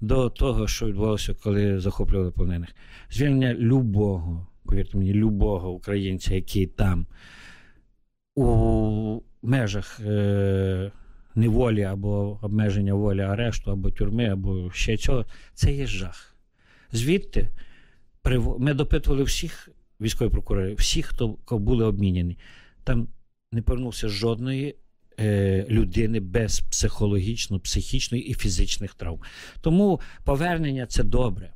S1: до того, що відбувалося, коли захоплювали полонених. Звільнення любого, повірте мені, любого українця, який там у межах е- неволі або обмеження волі арешту, або тюрми, або ще цього, це є жах. Звідти ми допитували всіх військових прокурорів, всіх, хто були обміняні. Там не повернувся жодної е, людини без психологічно, психічної і фізичних травм. Тому повернення це добре.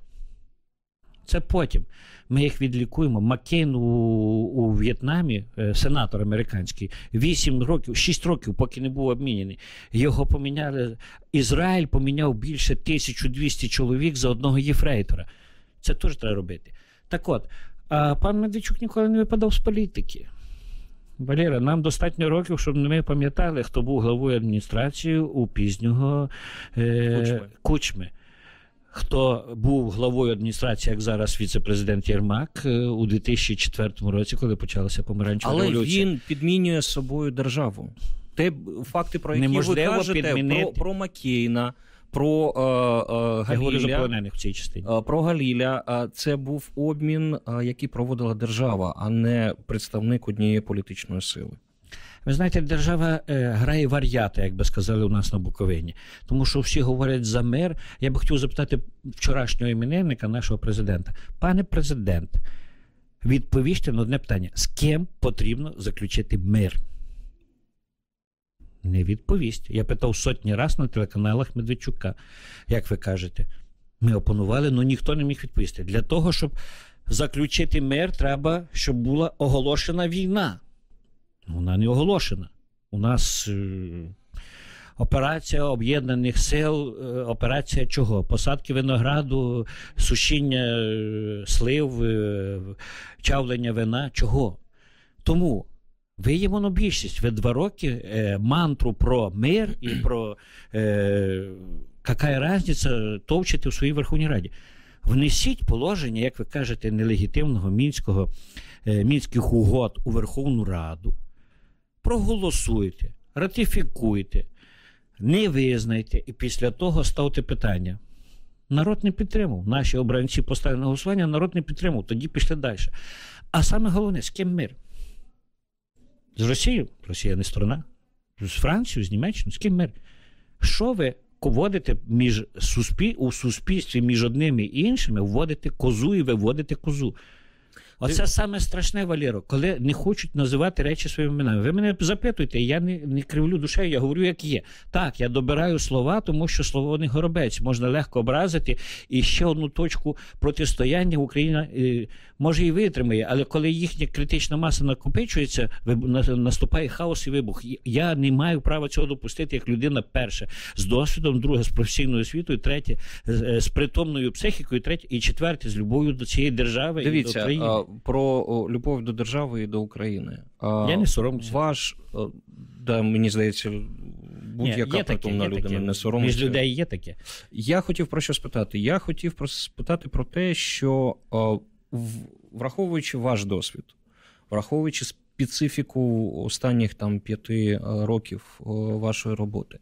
S1: Це потім. Ми їх відлікуємо. Маккейн у, у В'єтнамі, е, сенатор американський, 8 років, 6 років, поки не був обмінений. Його поміняли. Ізраїль поміняв більше 1200 чоловік за одного єфрейтора. Це теж треба робити. Так от, а пан Медведчук ніколи не випадав з політики. Валера, нам достатньо років, щоб ми пам'ятали, хто був главою адміністрації у пізнього е, кучми. кучми. Хто був главою адміністрації, як зараз віце-президент Єрмак е, у 2004 році, коли почалася помаранчева
S2: Але
S1: революція.
S2: він підмінює собою державу. Те факти, про які Неможливо ви кажете, підмінити. про, про Маккейна, про е, е, Галіля,
S1: в цій частині.
S2: Е, про Галіля. Е, це був обмін, який проводила держава, а не представник однієї політичної сили.
S1: Ви знаєте, держава е, грає вар'ята, як би сказали у нас на Буковині. Тому що всі говорять за мир. Я би хотів запитати вчорашнього іменинника, нашого президента. Пане президент, відповісти на одне питання: з ким потрібно заключити мир? Не відповість. Я питав сотні разів на телеканалах Медведчука, як ви кажете. Ми опонували, але ніхто не міг відповісти. Для того, щоб заключити мир, треба, щоб була оголошена війна. Вона не оголошена. У нас е, операція Об'єднаних сил, е, операція чого? Посадки винограду, сушіння е, слив, чавлення вина. Чого? Тому ви є монобільшість. Ви два роки е, мантру про мир і про е, яка різниця товчите у своїй Верховній Раді. Внесіть положення, як ви кажете, нелегітимного мінського, е, мінських угод у Верховну Раду проголосуйте, ратифікуйте, не визнайте і після того ставте питання. Народ не підтримав. Наші обранці поставили на голосування, народ не підтримав, тоді пішли далі. А саме головне, з ким мир? З Росією? Росія не сторона. З Францією, з Німеччиною, з ким мир? Що ви вводите між суспіль... у суспільстві між одними і іншими, вводите козу і виводите козу? Оце саме страшне, Валєро, коли не хочуть називати речі своїми іменами. Ви мене запитуєте, я не не кривлю душею, я говорю, як є. Так, я добираю слова, тому що слово не горобець, можна легко образити. І ще одну точку протистояння Україна е, може і витримає, але коли їхня критична маса накопичується, наступає хаос і вибух. Я не маю права цього допустити як людина перша з досвідом, друге з професійною освітою, третє з, з притомною психікою, третє і четверте з любов'ю до цієї держави
S2: Дивіться,
S1: і до країни.
S2: Про любов до держави і до України.
S1: Я не соромлюся.
S2: Ваш да, мені здається. Будь-яка притомна людина не соромиться.
S1: Між людей є таке.
S2: Я хотів про що спитати. Я хотів про спитати про те, що враховуючи ваш досвід, враховуючи специфіку останніх там п'яти е, років вашої роботи,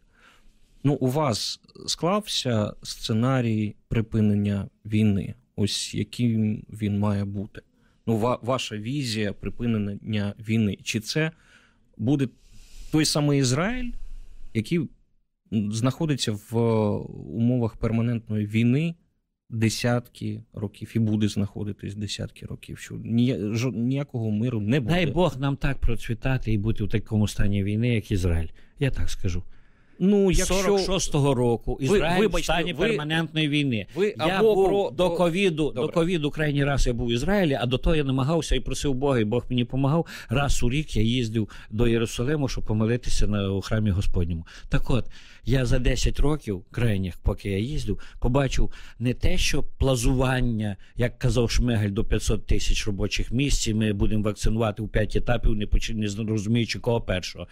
S2: ну у вас склався сценарій припинення війни, ось яким він має бути. Ну, ва- ваша візія припинення війни. Чи це буде той самий Ізраїль, який знаходиться в умовах перманентної війни десятки років і буде знаходитись десятки років, що ніякого миру не буде.
S1: Дай Бог нам так процвітати і бути в такому стані війни, як Ізраїль. Я так скажу. Ну, якщо... 46-го року Ізраїль ви, в стані ви, перманентної війни. Ви я або був про... до ковіду, до ковіду крайній раз я був в Ізраїлі, а до того я намагався і просив Бога, і Бог мені допомагав. Раз у рік я їздив до Єрусалиму, щоб помолитися на у храмі Господньому. Так от я за 10 років крайніх, поки я їздив, побачив не те, що плазування, як казав Шмегель, до 500 тисяч робочих місць. і Ми будемо вакцинувати у 5 етапів, не поч... не розуміючи кого першого.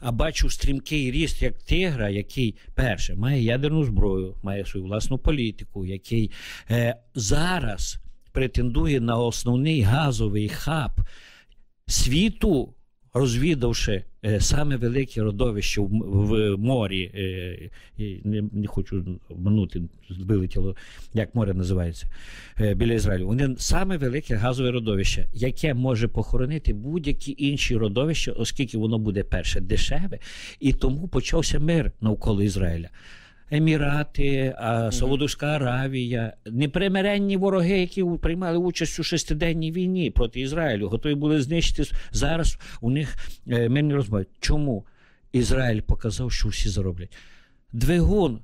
S1: А бачу стрімкий ріст, як тигра, який перше має ядерну зброю, має свою власну політику, який е, зараз претендує на основний газовий хаб світу, розвідавши саме велике родовище в, в морі, е, не, не хочу минути, вилетіло, як море називається е, біля Ізраїлю. Вони саме велике газове родовище, яке може похоронити будь-які інші родовища, оскільки воно буде перше дешеве, і тому почався мир навколо Ізраїля. Емірати, Саудовська Аравія, непримиренні вороги, які приймали участь у шестиденній війні проти Ізраїлю, готові були знищити зараз. У них е, мирні розмови. Чому Ізраїль показав, що всі зароблять? Двигун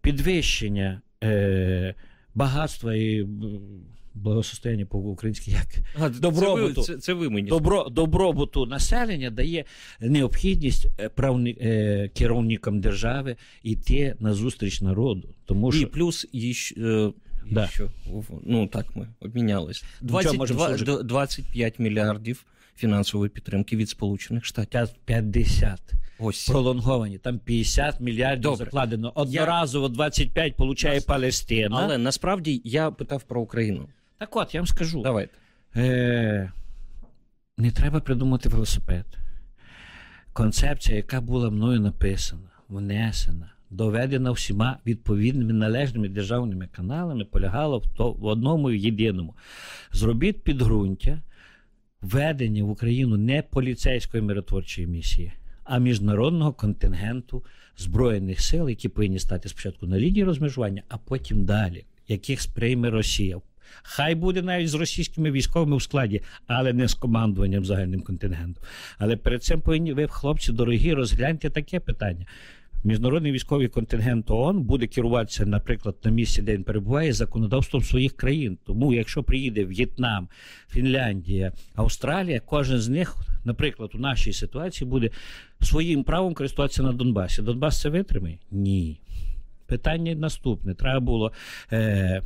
S1: підвищення е, багатства і благосостояння по-українськи як
S2: а, добробуту це, це ви мені
S1: добро, добробуту населення дає необхідність е, правні, е, керівникам держави йти на зустріч народу. Тому що...
S2: І плюс і, е, да. що, ну так ми обмінялись 20, 25 мільярдів фінансової підтримки від Сполучених Штатів.
S1: 50. Ось пролонговані. Там 50 мільярдів Добре. закладено. Одноразово 25 получає Нас... Палестина.
S2: Але насправді я питав про Україну.
S1: Так от, я вам скажу.
S2: Давайте.
S1: Е, Не треба придумати велосипед. Концепція, яка була мною написана, внесена, доведена всіма відповідними належними державними каналами, полягала в, то, в одному єдиному. Зробіть підґрунтя введення в Україну не поліцейської миротворчої місії, а міжнародного контингенту Збройних сил, які повинні стати спочатку на лінії розмежування, а потім далі, яких сприйме Росія. Хай буде навіть з російськими військовими в складі, але не з командуванням загальним контингентом. Але перед цим повинні ви, хлопці, дорогі, розгляньте таке питання. Міжнародний військовий контингент ООН буде керуватися, наприклад, на місці, де він перебуває, законодавством своїх країн. Тому, якщо приїде В'єтнам, Фінляндія, Австралія, кожен з них, наприклад, у нашій ситуації буде своїм правом користуватися на Донбасі. Донбас це витримає? Ні. Питання наступне: треба було. Е-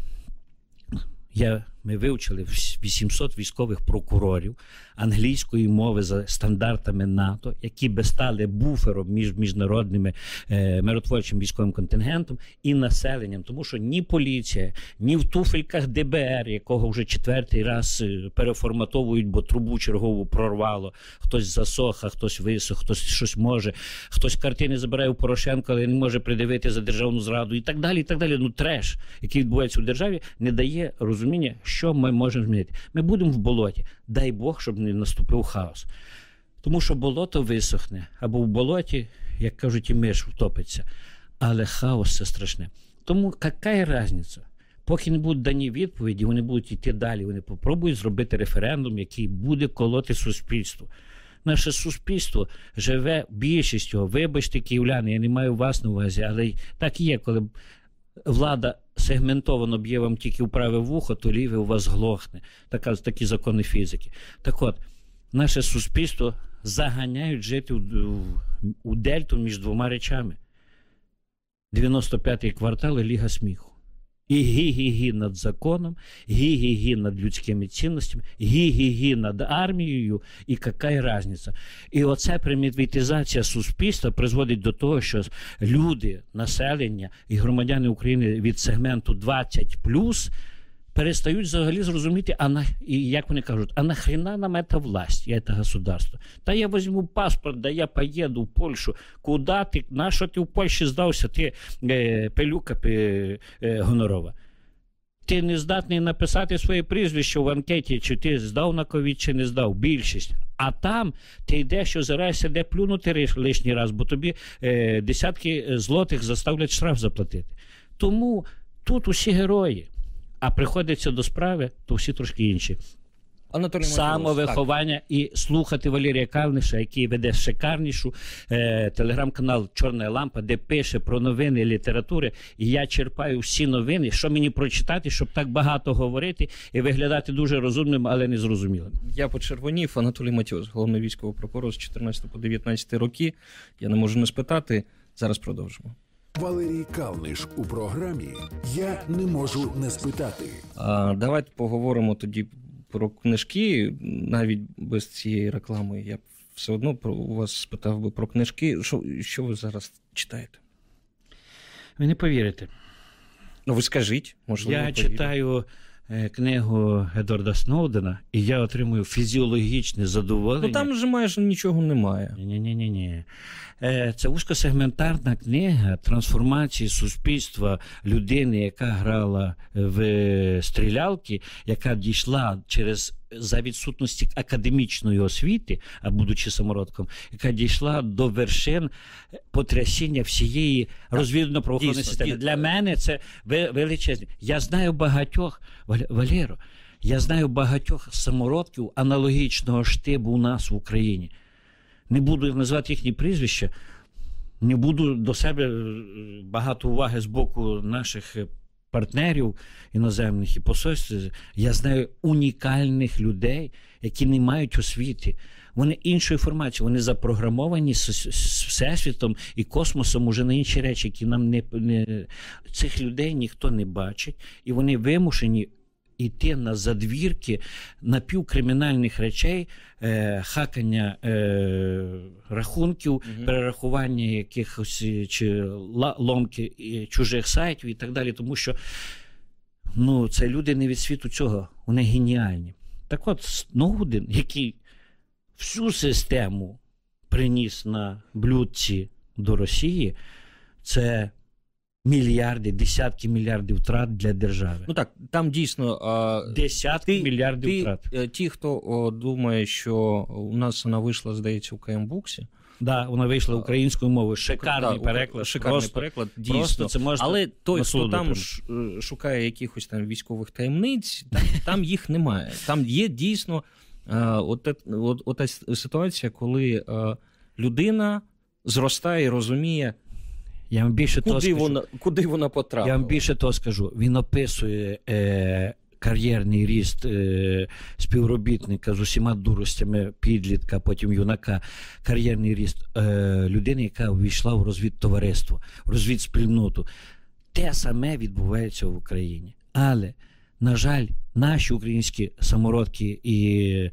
S1: я, Ми вивчили 800 військових прокурорів англійської мови за стандартами НАТО, які би стали буфером між міжнародними е, миротворчим військовим контингентом і населенням, тому що ні поліція, ні в туфельках ДБР, якого вже четвертий раз е, переформатовують, бо трубу чергову прорвало, хтось засох, а хтось висох, хтось щось може, хтось картини забирає у Порошенка, але не може придивити за державну зраду, і так далі. І так далі. Ну треш, який відбувається у державі, не дає розуміння, що ми можемо змінити. Ми будемо в болоті. Дай Бог, щоб не наступив хаос. Тому що болото висохне, або в болоті, як кажуть, і миш втопиться. Але хаос це страшне. Тому яка різниця? Поки не будуть дані відповіді, вони будуть йти далі. Вони попробують зробити референдум, який буде колоти суспільство. Наше суспільство живе більшістю. Вибачте, київляни, я не маю вас на увазі, але так і є, коли влада сегментовано б'є вам тільки в праве вухо, то ліве у вас глохне. Така, Такі закони фізики. Так от, наше суспільство заганяють жити у, у дельту між двома речами. 95-й квартал і Ліга сміху. І гі-гі-гі над законом, гі-гі-гі над людськими цінностями, гі-гі-гі над армією, і яка різниця. І оця примітивізація суспільства призводить до того, що люди, населення і громадяни України від сегменту 20 перестають взагалі зрозуміти, а на і як вони кажуть, а нахрена нам эта власть, і це государство? Та я візьму паспорт, да я поїду в Польщу. Куди ти? На що ти в Польщі здався? Ти е, пелюка е, гонорова? Ти не здатний написати своє прізвище в анкеті, чи ти здав на ковід, чи не здав. Більшість. А там ти йдеш, зараз де плюнути лишній раз, бо тобі е, десятки злотих заставлять штраф заплатити. Тому тут усі герої. А приходиться до справи, то всі трошки інші.
S2: Анатолій
S1: Самовиховання так. і слухати Валерія Калниша, який веде шикарнішу е, телеграм-канал Чорна лампа, де пише про новини літератури. І я черпаю всі новини, що мені прочитати, щоб так багато говорити і виглядати дуже розумним, але не зрозумілим.
S2: Я почервонів Анатолій Матьос, головний військовий прокурор з 14 по 19 роки. Я не можу не спитати. Зараз продовжимо.
S3: Валерій Калниш у програмі Я не можу не спитати.
S2: А, Давайте поговоримо тоді про книжки, навіть без цієї реклами. Я все одно про у вас спитав би про книжки. Що що ви зараз читаєте?
S1: Ви не повірите.
S2: Ну, ви скажіть, можливо.
S1: Я повірю. читаю книгу Едварда Сноудена, і я отримую фізіологічне задоволення.
S2: Ну там же майже нічого немає.
S1: Ні, ні, ні, ні. Це вузькосегментарна книга трансформації суспільства людини, яка грала в стрілялки, яка дійшла через за відсутності академічної освіти, а будучи самородком, яка дійшла до вершин потрясіння всієї розвідувально-правоохоронної системи. Для мене це величезне. Я знаю багатьох Валєро, я знаю багатьох самородків аналогічного штибу у нас в Україні. Не буду називати їхні прізвища, не буду до себе е, багато уваги з боку наших партнерів іноземних і посольств. Я знаю унікальних людей, які не мають освіти. Вони іншої формації, вони запрограмовані з, всесвітом і космосом уже на інші речі, які нам не, не цих людей ніхто не бачить, і вони вимушені йти на задвірки напівкримінальних речей, е, хакання е, рахунків, угу. перерахування якихось е, чи ломки е, чужих сайтів і так далі, тому що ну, це люди не від світу цього, вони геніальні. Так от, Сноуден, який всю систему приніс на блюдці до Росії, це мільярди, десятки мільярдів втрат для держави.
S2: Ну так, там дійсно
S1: десятки ти, мільярдів
S2: ти,
S1: втрат.
S2: Е, ті, хто о, думає, що у нас вона вийшла, здається, у КМБуксі.
S1: Да, вона вийшла українською мовою. Шикарний да, переклад.
S2: Шикарний просто, переклад, дійсно. Просто це можна Але той, хто там е, шукає якихось там військових таємниць, там, там їх немає. Там є дійсно а, от, от, от, ситуація, коли людина зростає і розуміє.
S1: Я вам більше
S2: куди
S1: того
S2: вона
S1: скажу.
S2: куди вона потрапила?
S1: Я вам більше того скажу. Він описує е, кар'єрний ріст е, співробітника з усіма дуростями підлітка, потім юнака, кар'єрний ріст е, людини, яка увійшла в розвідтовариство, в розвідспільноту. Те саме відбувається в Україні. Але, на жаль, наші українські самородки і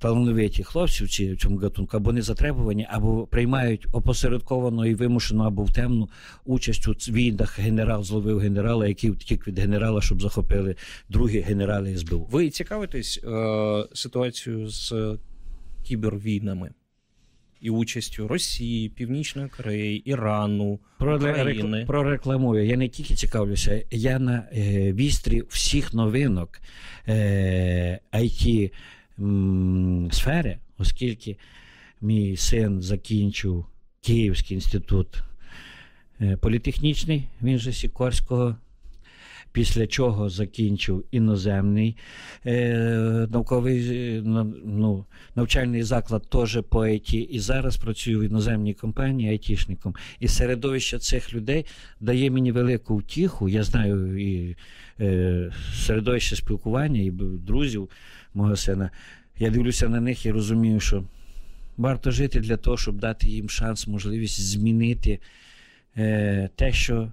S1: талановиті хлопці в цьому гатунку або не затребувані, або приймають опосередковано і вимушено або в темну участь у війнах. Генерал зловив генерала, який втік від генерала, щоб захопили другі генерали СБУ.
S2: Ви цікавитесь е, ситуацією з кібервійнами? І участю Росії, Північної Кореї, Ірану,
S1: про
S2: України.
S1: прорекламую. Я не тільки цікавлюся, я на е, вістрі всіх новинок е, IT сфери, оскільки мій син закінчив Київський інститут е, політехнічний, він же Сікорського. Після чого закінчив іноземний е, науковий е, ну, навчальний заклад теж по ІТ, і зараз працюю в іноземній компанії айтішником. І середовище цих людей дає мені велику втіху. Я знаю і середовище спілкування, і друзів мого сина. Я дивлюся на них і розумію, що варто жити для того, щоб дати їм шанс, можливість змінити е, те, що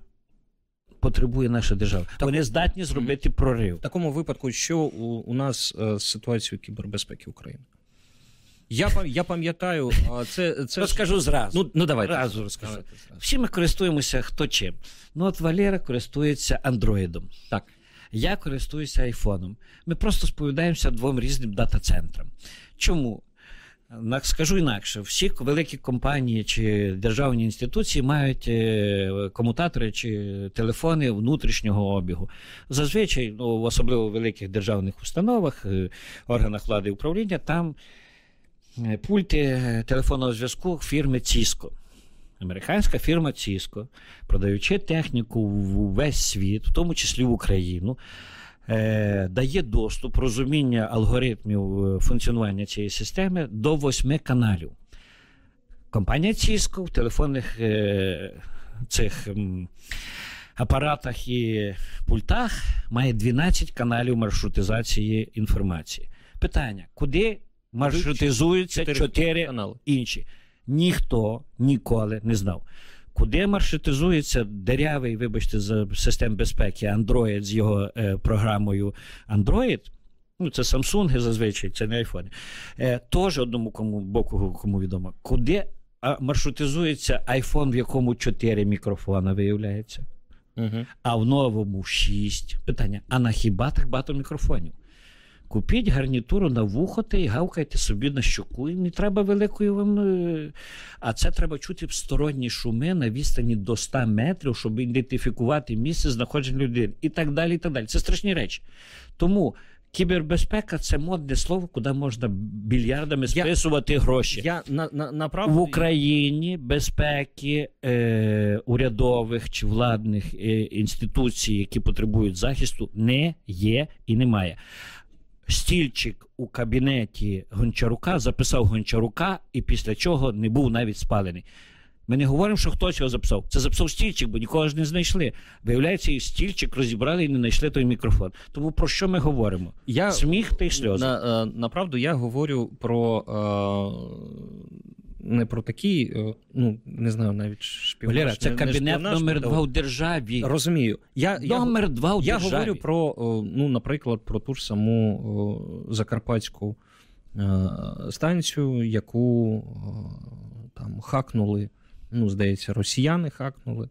S1: потребує наша держава. Так, Вони здатні зробити прорив.
S2: В такому випадку, що у, у нас е, з ситуацією кібербезпеки України? Я я пам'ятаю, це це
S1: розкажу зразу.
S2: Ну ну давайте
S1: зразу розкажу. Давайте. Всі ми користуємося хто чим. Ну от Валера користується андроїдом.
S2: Так.
S1: Я користуюся айфоном. Ми просто сповідаємося двом різним дата-центрам. Чому? Скажу інакше, всі великі компанії чи державні інституції мають е, комутатори чи телефони внутрішнього обігу. Зазвичай, ну, особливо в великих державних установах, е, органах влади і управління, там е, пульти телефонного зв'язку фірми Cisco. Американська фірма Cisco, продаючи техніку в весь світ, в тому числі в Україну, е, дає доступ розуміння алгоритмів е, функціонування цієї системи до восьми каналів. Компанія Cisco в телефонних е, цих м, апаратах і пультах має 12 каналів маршрутизації інформації. Питання: куди маршрутизуються 4 інші? Ніхто ніколи не знав. Куди маршрутизується дерявий, вибачте, за систем безпеки Android з його е, програмою Android, ну це Samsung зазвичай, це не iPhone, е, теж одному кому боку кому відомо, куди маршрутизується iPhone, в якому 4 мікрофона виявляється.
S2: Угу.
S1: а в новому 6. Питання: а на хіба так багато мікрофонів? Купіть гарнітуру на вухоти і гавкайте собі на щоку. І не треба великої вам. е, А це треба чути сторонні шуми на відстані до 100 метрів, щоб ідентифікувати місце знаходження людини. І так далі. і так далі. Це страшні речі. Тому кібербезпека це модне слово, куди можна більярдами
S2: Я-
S1: списувати гроші.
S2: Я на, на, направду...
S1: В Україні безпеки е, урядових чи владних е, інституцій, які потребують захисту, не є і немає. Стільчик у кабінеті Гончарука записав Гончарука, і після чого не був навіть спалений. Ми не говоримо, що хтось його записав. Це записав стільчик, бо нікого ж не знайшли. Виявляється, і стільчик розібрали і не знайшли той мікрофон. Тому про що ми говоримо?
S2: Я
S1: Сміх та й сльози.
S2: На, е, направду я говорю про е, не про такі, е, ну не знаю, навіть шпіонаж.
S1: Валера, це
S2: не- не
S1: кабінет
S2: шпіонаж,
S1: номер два у державі.
S2: Розумію. Я, я,
S1: два у
S2: я
S1: державі.
S2: говорю про, е, ну, наприклад, про ту ж саму е, закарпатську станцію, яку там хакнули, ну, здається, росіяни хакнули.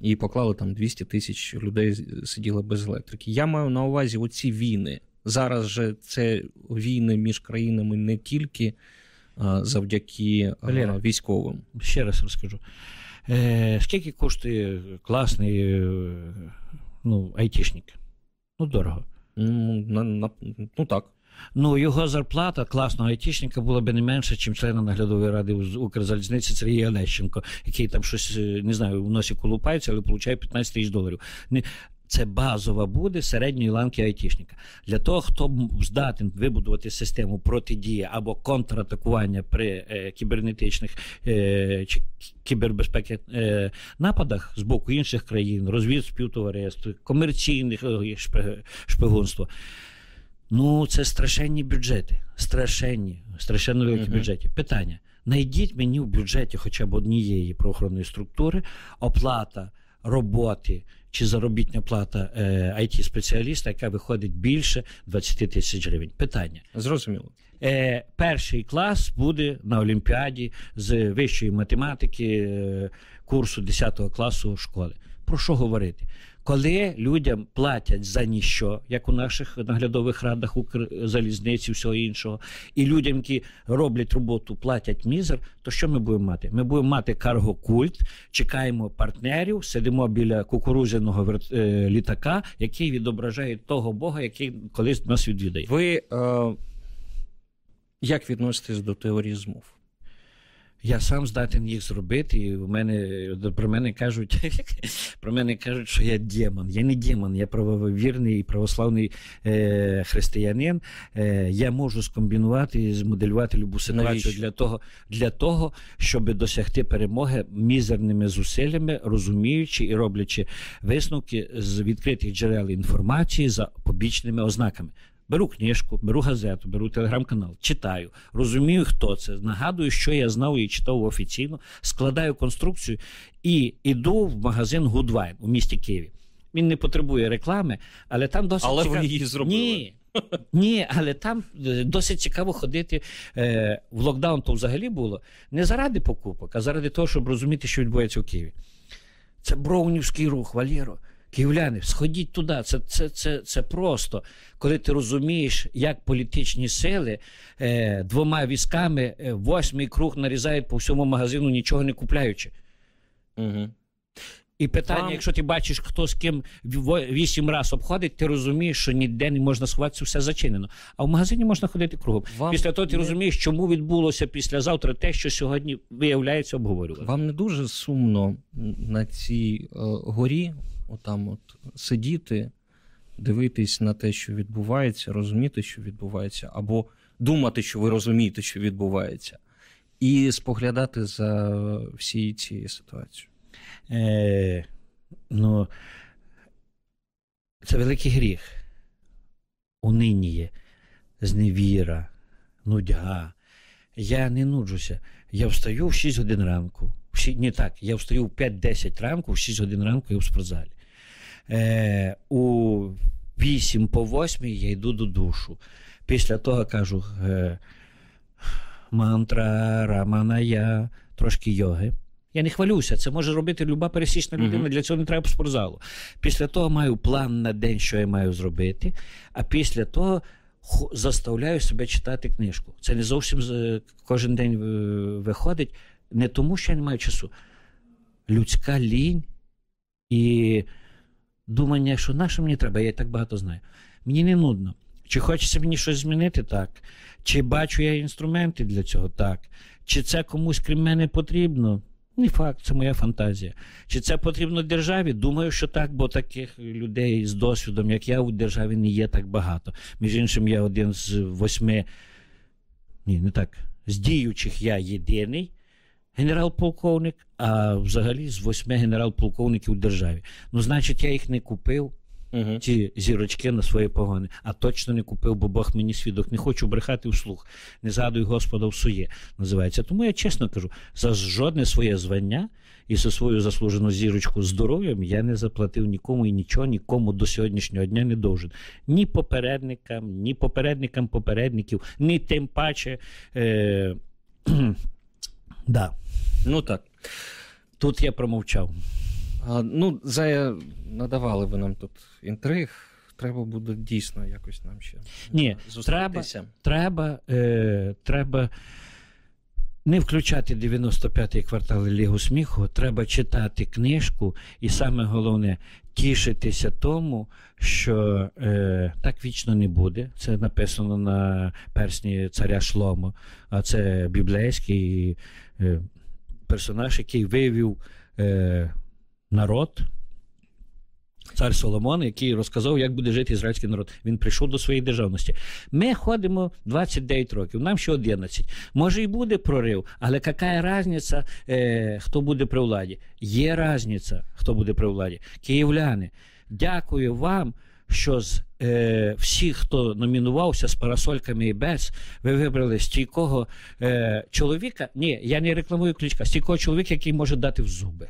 S2: І поклали там 200 тисяч людей сиділи без електрики. Я маю на увазі оці війни. Зараз же це війни між країнами не тільки завдяки
S1: Валера.
S2: військовим.
S1: Ще раз розкажу. Е, скільки коштує класний е, ну, айтішник? Ну, дорого.
S2: Ну, на, на, ну так.
S1: Ну, його зарплата класного айтішника була б не менше, ніж члена наглядової ради Укрзалізниці Сергія Олещенко, який там щось, е, не знаю, в носі колупається, але получає 15 тисяч доларів. Не- Це базова буде середньої ланки айтішника. Для того, хто здатен вибудувати систему протидії або контратакування при е, кібернетичних е, чи кібербезпеки е, нападах з боку інших країн, розвід співтовариств, комерційних е, шпигунства. Ну, це страшенні бюджети. Страшенні, страшенно великі
S2: Мгм.
S1: бюджети. Питання: найдіть мені в бюджеті хоча б однієї правоохоронної структури оплата роботи чи заробітня плата е, IT-спеціаліста, яка виходить більше 20 тисяч гривень. Питання.
S2: Зрозуміло.
S1: Е, перший клас буде на Олімпіаді з вищої математики е, курсу 10 класу школи. Про що говорити? Коли людям платять за ніщо, як у наших наглядових радах Укрзалізниці, всього іншого, і людям, які роблять роботу, платять мізер, то що ми будемо мати? Ми будемо мати каргокульт, чекаємо партнерів, сидимо біля кукурузяного е, літака, який відображає того Бога, який колись нас відвідає.
S2: Ви е, як відноситесь до теорії змов?
S1: Я сам здатен їх зробити, і в мене про мене кажуть, (laughs) про мене кажуть, що я демон. Я не демон, я правовірний і православний е, християнин. Е, я можу скомбінувати і змоделювати любу ситуацію
S2: Навіщо?
S1: для того, для того, щоб досягти перемоги мізерними зусиллями, розуміючи і роблячи висновки з відкритих джерел інформації за побічними ознаками. Беру книжку, беру газету, беру телеграм-канал, читаю, розумію, хто це, нагадую, що я знав і читав офіційно, складаю конструкцію і йду в магазин Гудвайн у місті Києві. Він не потребує реклами, але там досить
S2: Але ви
S1: цікаво.
S2: її зробили.
S1: Ні. Ні, але там е, досить цікаво ходити е, в локдаун, то взагалі було не заради покупок, а заради того, щоб розуміти, що відбувається у Києві. Це броунівський рух, Валєро. Київляни, сходіть туди. Це, це, це, це просто, коли ти розумієш, як політичні сили е, двома візками е, восьмий круг нарізають по всьому магазину, нічого не купляючи.
S2: Угу.
S1: І питання,
S2: Вам-
S1: якщо ти бачиш, хто з ким вісім раз обходить, ти розумієш, що ніде не можна сховатися, все зачинено. А в магазині можна ходити кругом.
S2: Вам
S1: Після того ти
S2: не-
S1: розумієш, чому відбулося післязавтра те, що сьогодні виявляється обговорювати.
S2: Вам не дуже сумно на цій е, горі, отам от сидіти, дивитись на те, що відбувається, розуміти, що відбувається, або думати, що ви розумієте, що відбувається, і споглядати за всією цією ситуацією.
S1: Е, ну, це великий гріх. Униніє, зневіра, нудьга. Я не нуджуся. Я встаю в 6 годин ранку. В ші- Ні так, я встаю в 5-10 ранку, в 6 годин ранку я в спортзалі. Е, у 8 по 8 я йду до душу. Після того кажу е, мантра, раманая, трошки йоги. Я не хвалюся. Це може робити люба пересічна людина. Для цього не треба спортзалу. Після того маю план на день, що я маю зробити. А після того заставляю себе читати книжку. Це не зовсім кожен день е, виходить. Не тому, що я не маю часу. Людська лінь і думання, що на що мені треба, я і так багато знаю. Мені не нудно. Чи хочеться мені щось змінити? Так. Чи бачу я інструменти для цього? Так. Чи це комусь крім мене потрібно? Не факт, це моя фантазія. Чи це потрібно державі? Думаю, що так, бо таких людей з досвідом, як я, у державі не є так багато. Між іншим, я один з восьми, ні, не так, з діючих я єдиний генерал-полковник, а взагалі з восьми генерал-полковників у державі. Ну, значить, я їх не купив угу. ті зірочки на свої погони. А точно не купив, бо Бог мені свідок. Не хочу брехати вслух. Не згадую Господа в сує, називається. Тому я чесно кажу, за жодне своє звання і за свою заслужену зірочку здоров'ям я не заплатив нікому і нічого, нікому до сьогоднішнього дня не довжен. Ні попередникам, ні попередникам попередників, ні тим паче. Е- (clears throat) да.
S2: Ну так.
S1: Тут я промовчав.
S2: А, Ну, Зая, надавали ви нам тут інтриг. Треба буде дійсно якось нам ще
S1: Ні, зустрітися. Треба, треба, е, треба не включати 95-й квартал Лігу сміху, треба читати книжку, і саме головне тішитися тому, що е, так вічно не буде. Це написано на персні царя Шлому, а це біблейський е, персонаж, який вивів. Е, народ. Цар Соломон, який розказав, як буде жити ізраїльський народ. Він прийшов до своєї державності. Ми ходимо 29 років, нам ще 11. Може і буде прорив, але яка різниця, е, хто буде при владі? Є різниця, хто буде при владі. Київляни, дякую вам, що з е, всіх, хто номінувався з парасольками і без, ви вибрали стійкого е, чоловіка. Ні, я не рекламую ключка, стійкого чоловіка, який може дати в зуби.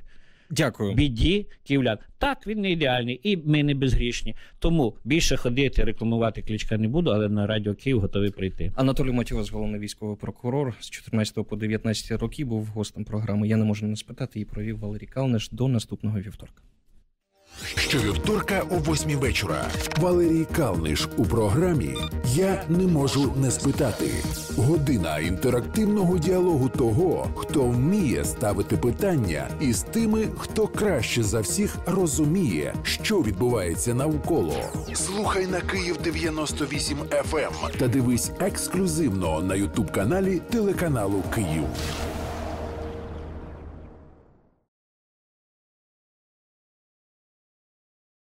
S2: Дякую.
S1: біді київлян. Так, він не ідеальний, і ми не безгрішні. Тому більше ходити, рекламувати кличка не буду, але на радіо Київ готовий прийти.
S2: Анатолій Матіос, головний військовий прокурор з 14 по 19 років, був гостем програми. Я не можу не спитати і провів Валерій Калнеш до наступного вівторка.
S3: Щовівторка о восьмій вечора. Валерій Калниш у програмі Я не можу не спитати. Година інтерактивного діалогу того, хто вміє ставити питання, із тими, хто краще за всіх розуміє, що відбувається навколо. Слухай на Київ 98 FM ем та дивись ексклюзивно на Ютуб каналі телеканалу Київ.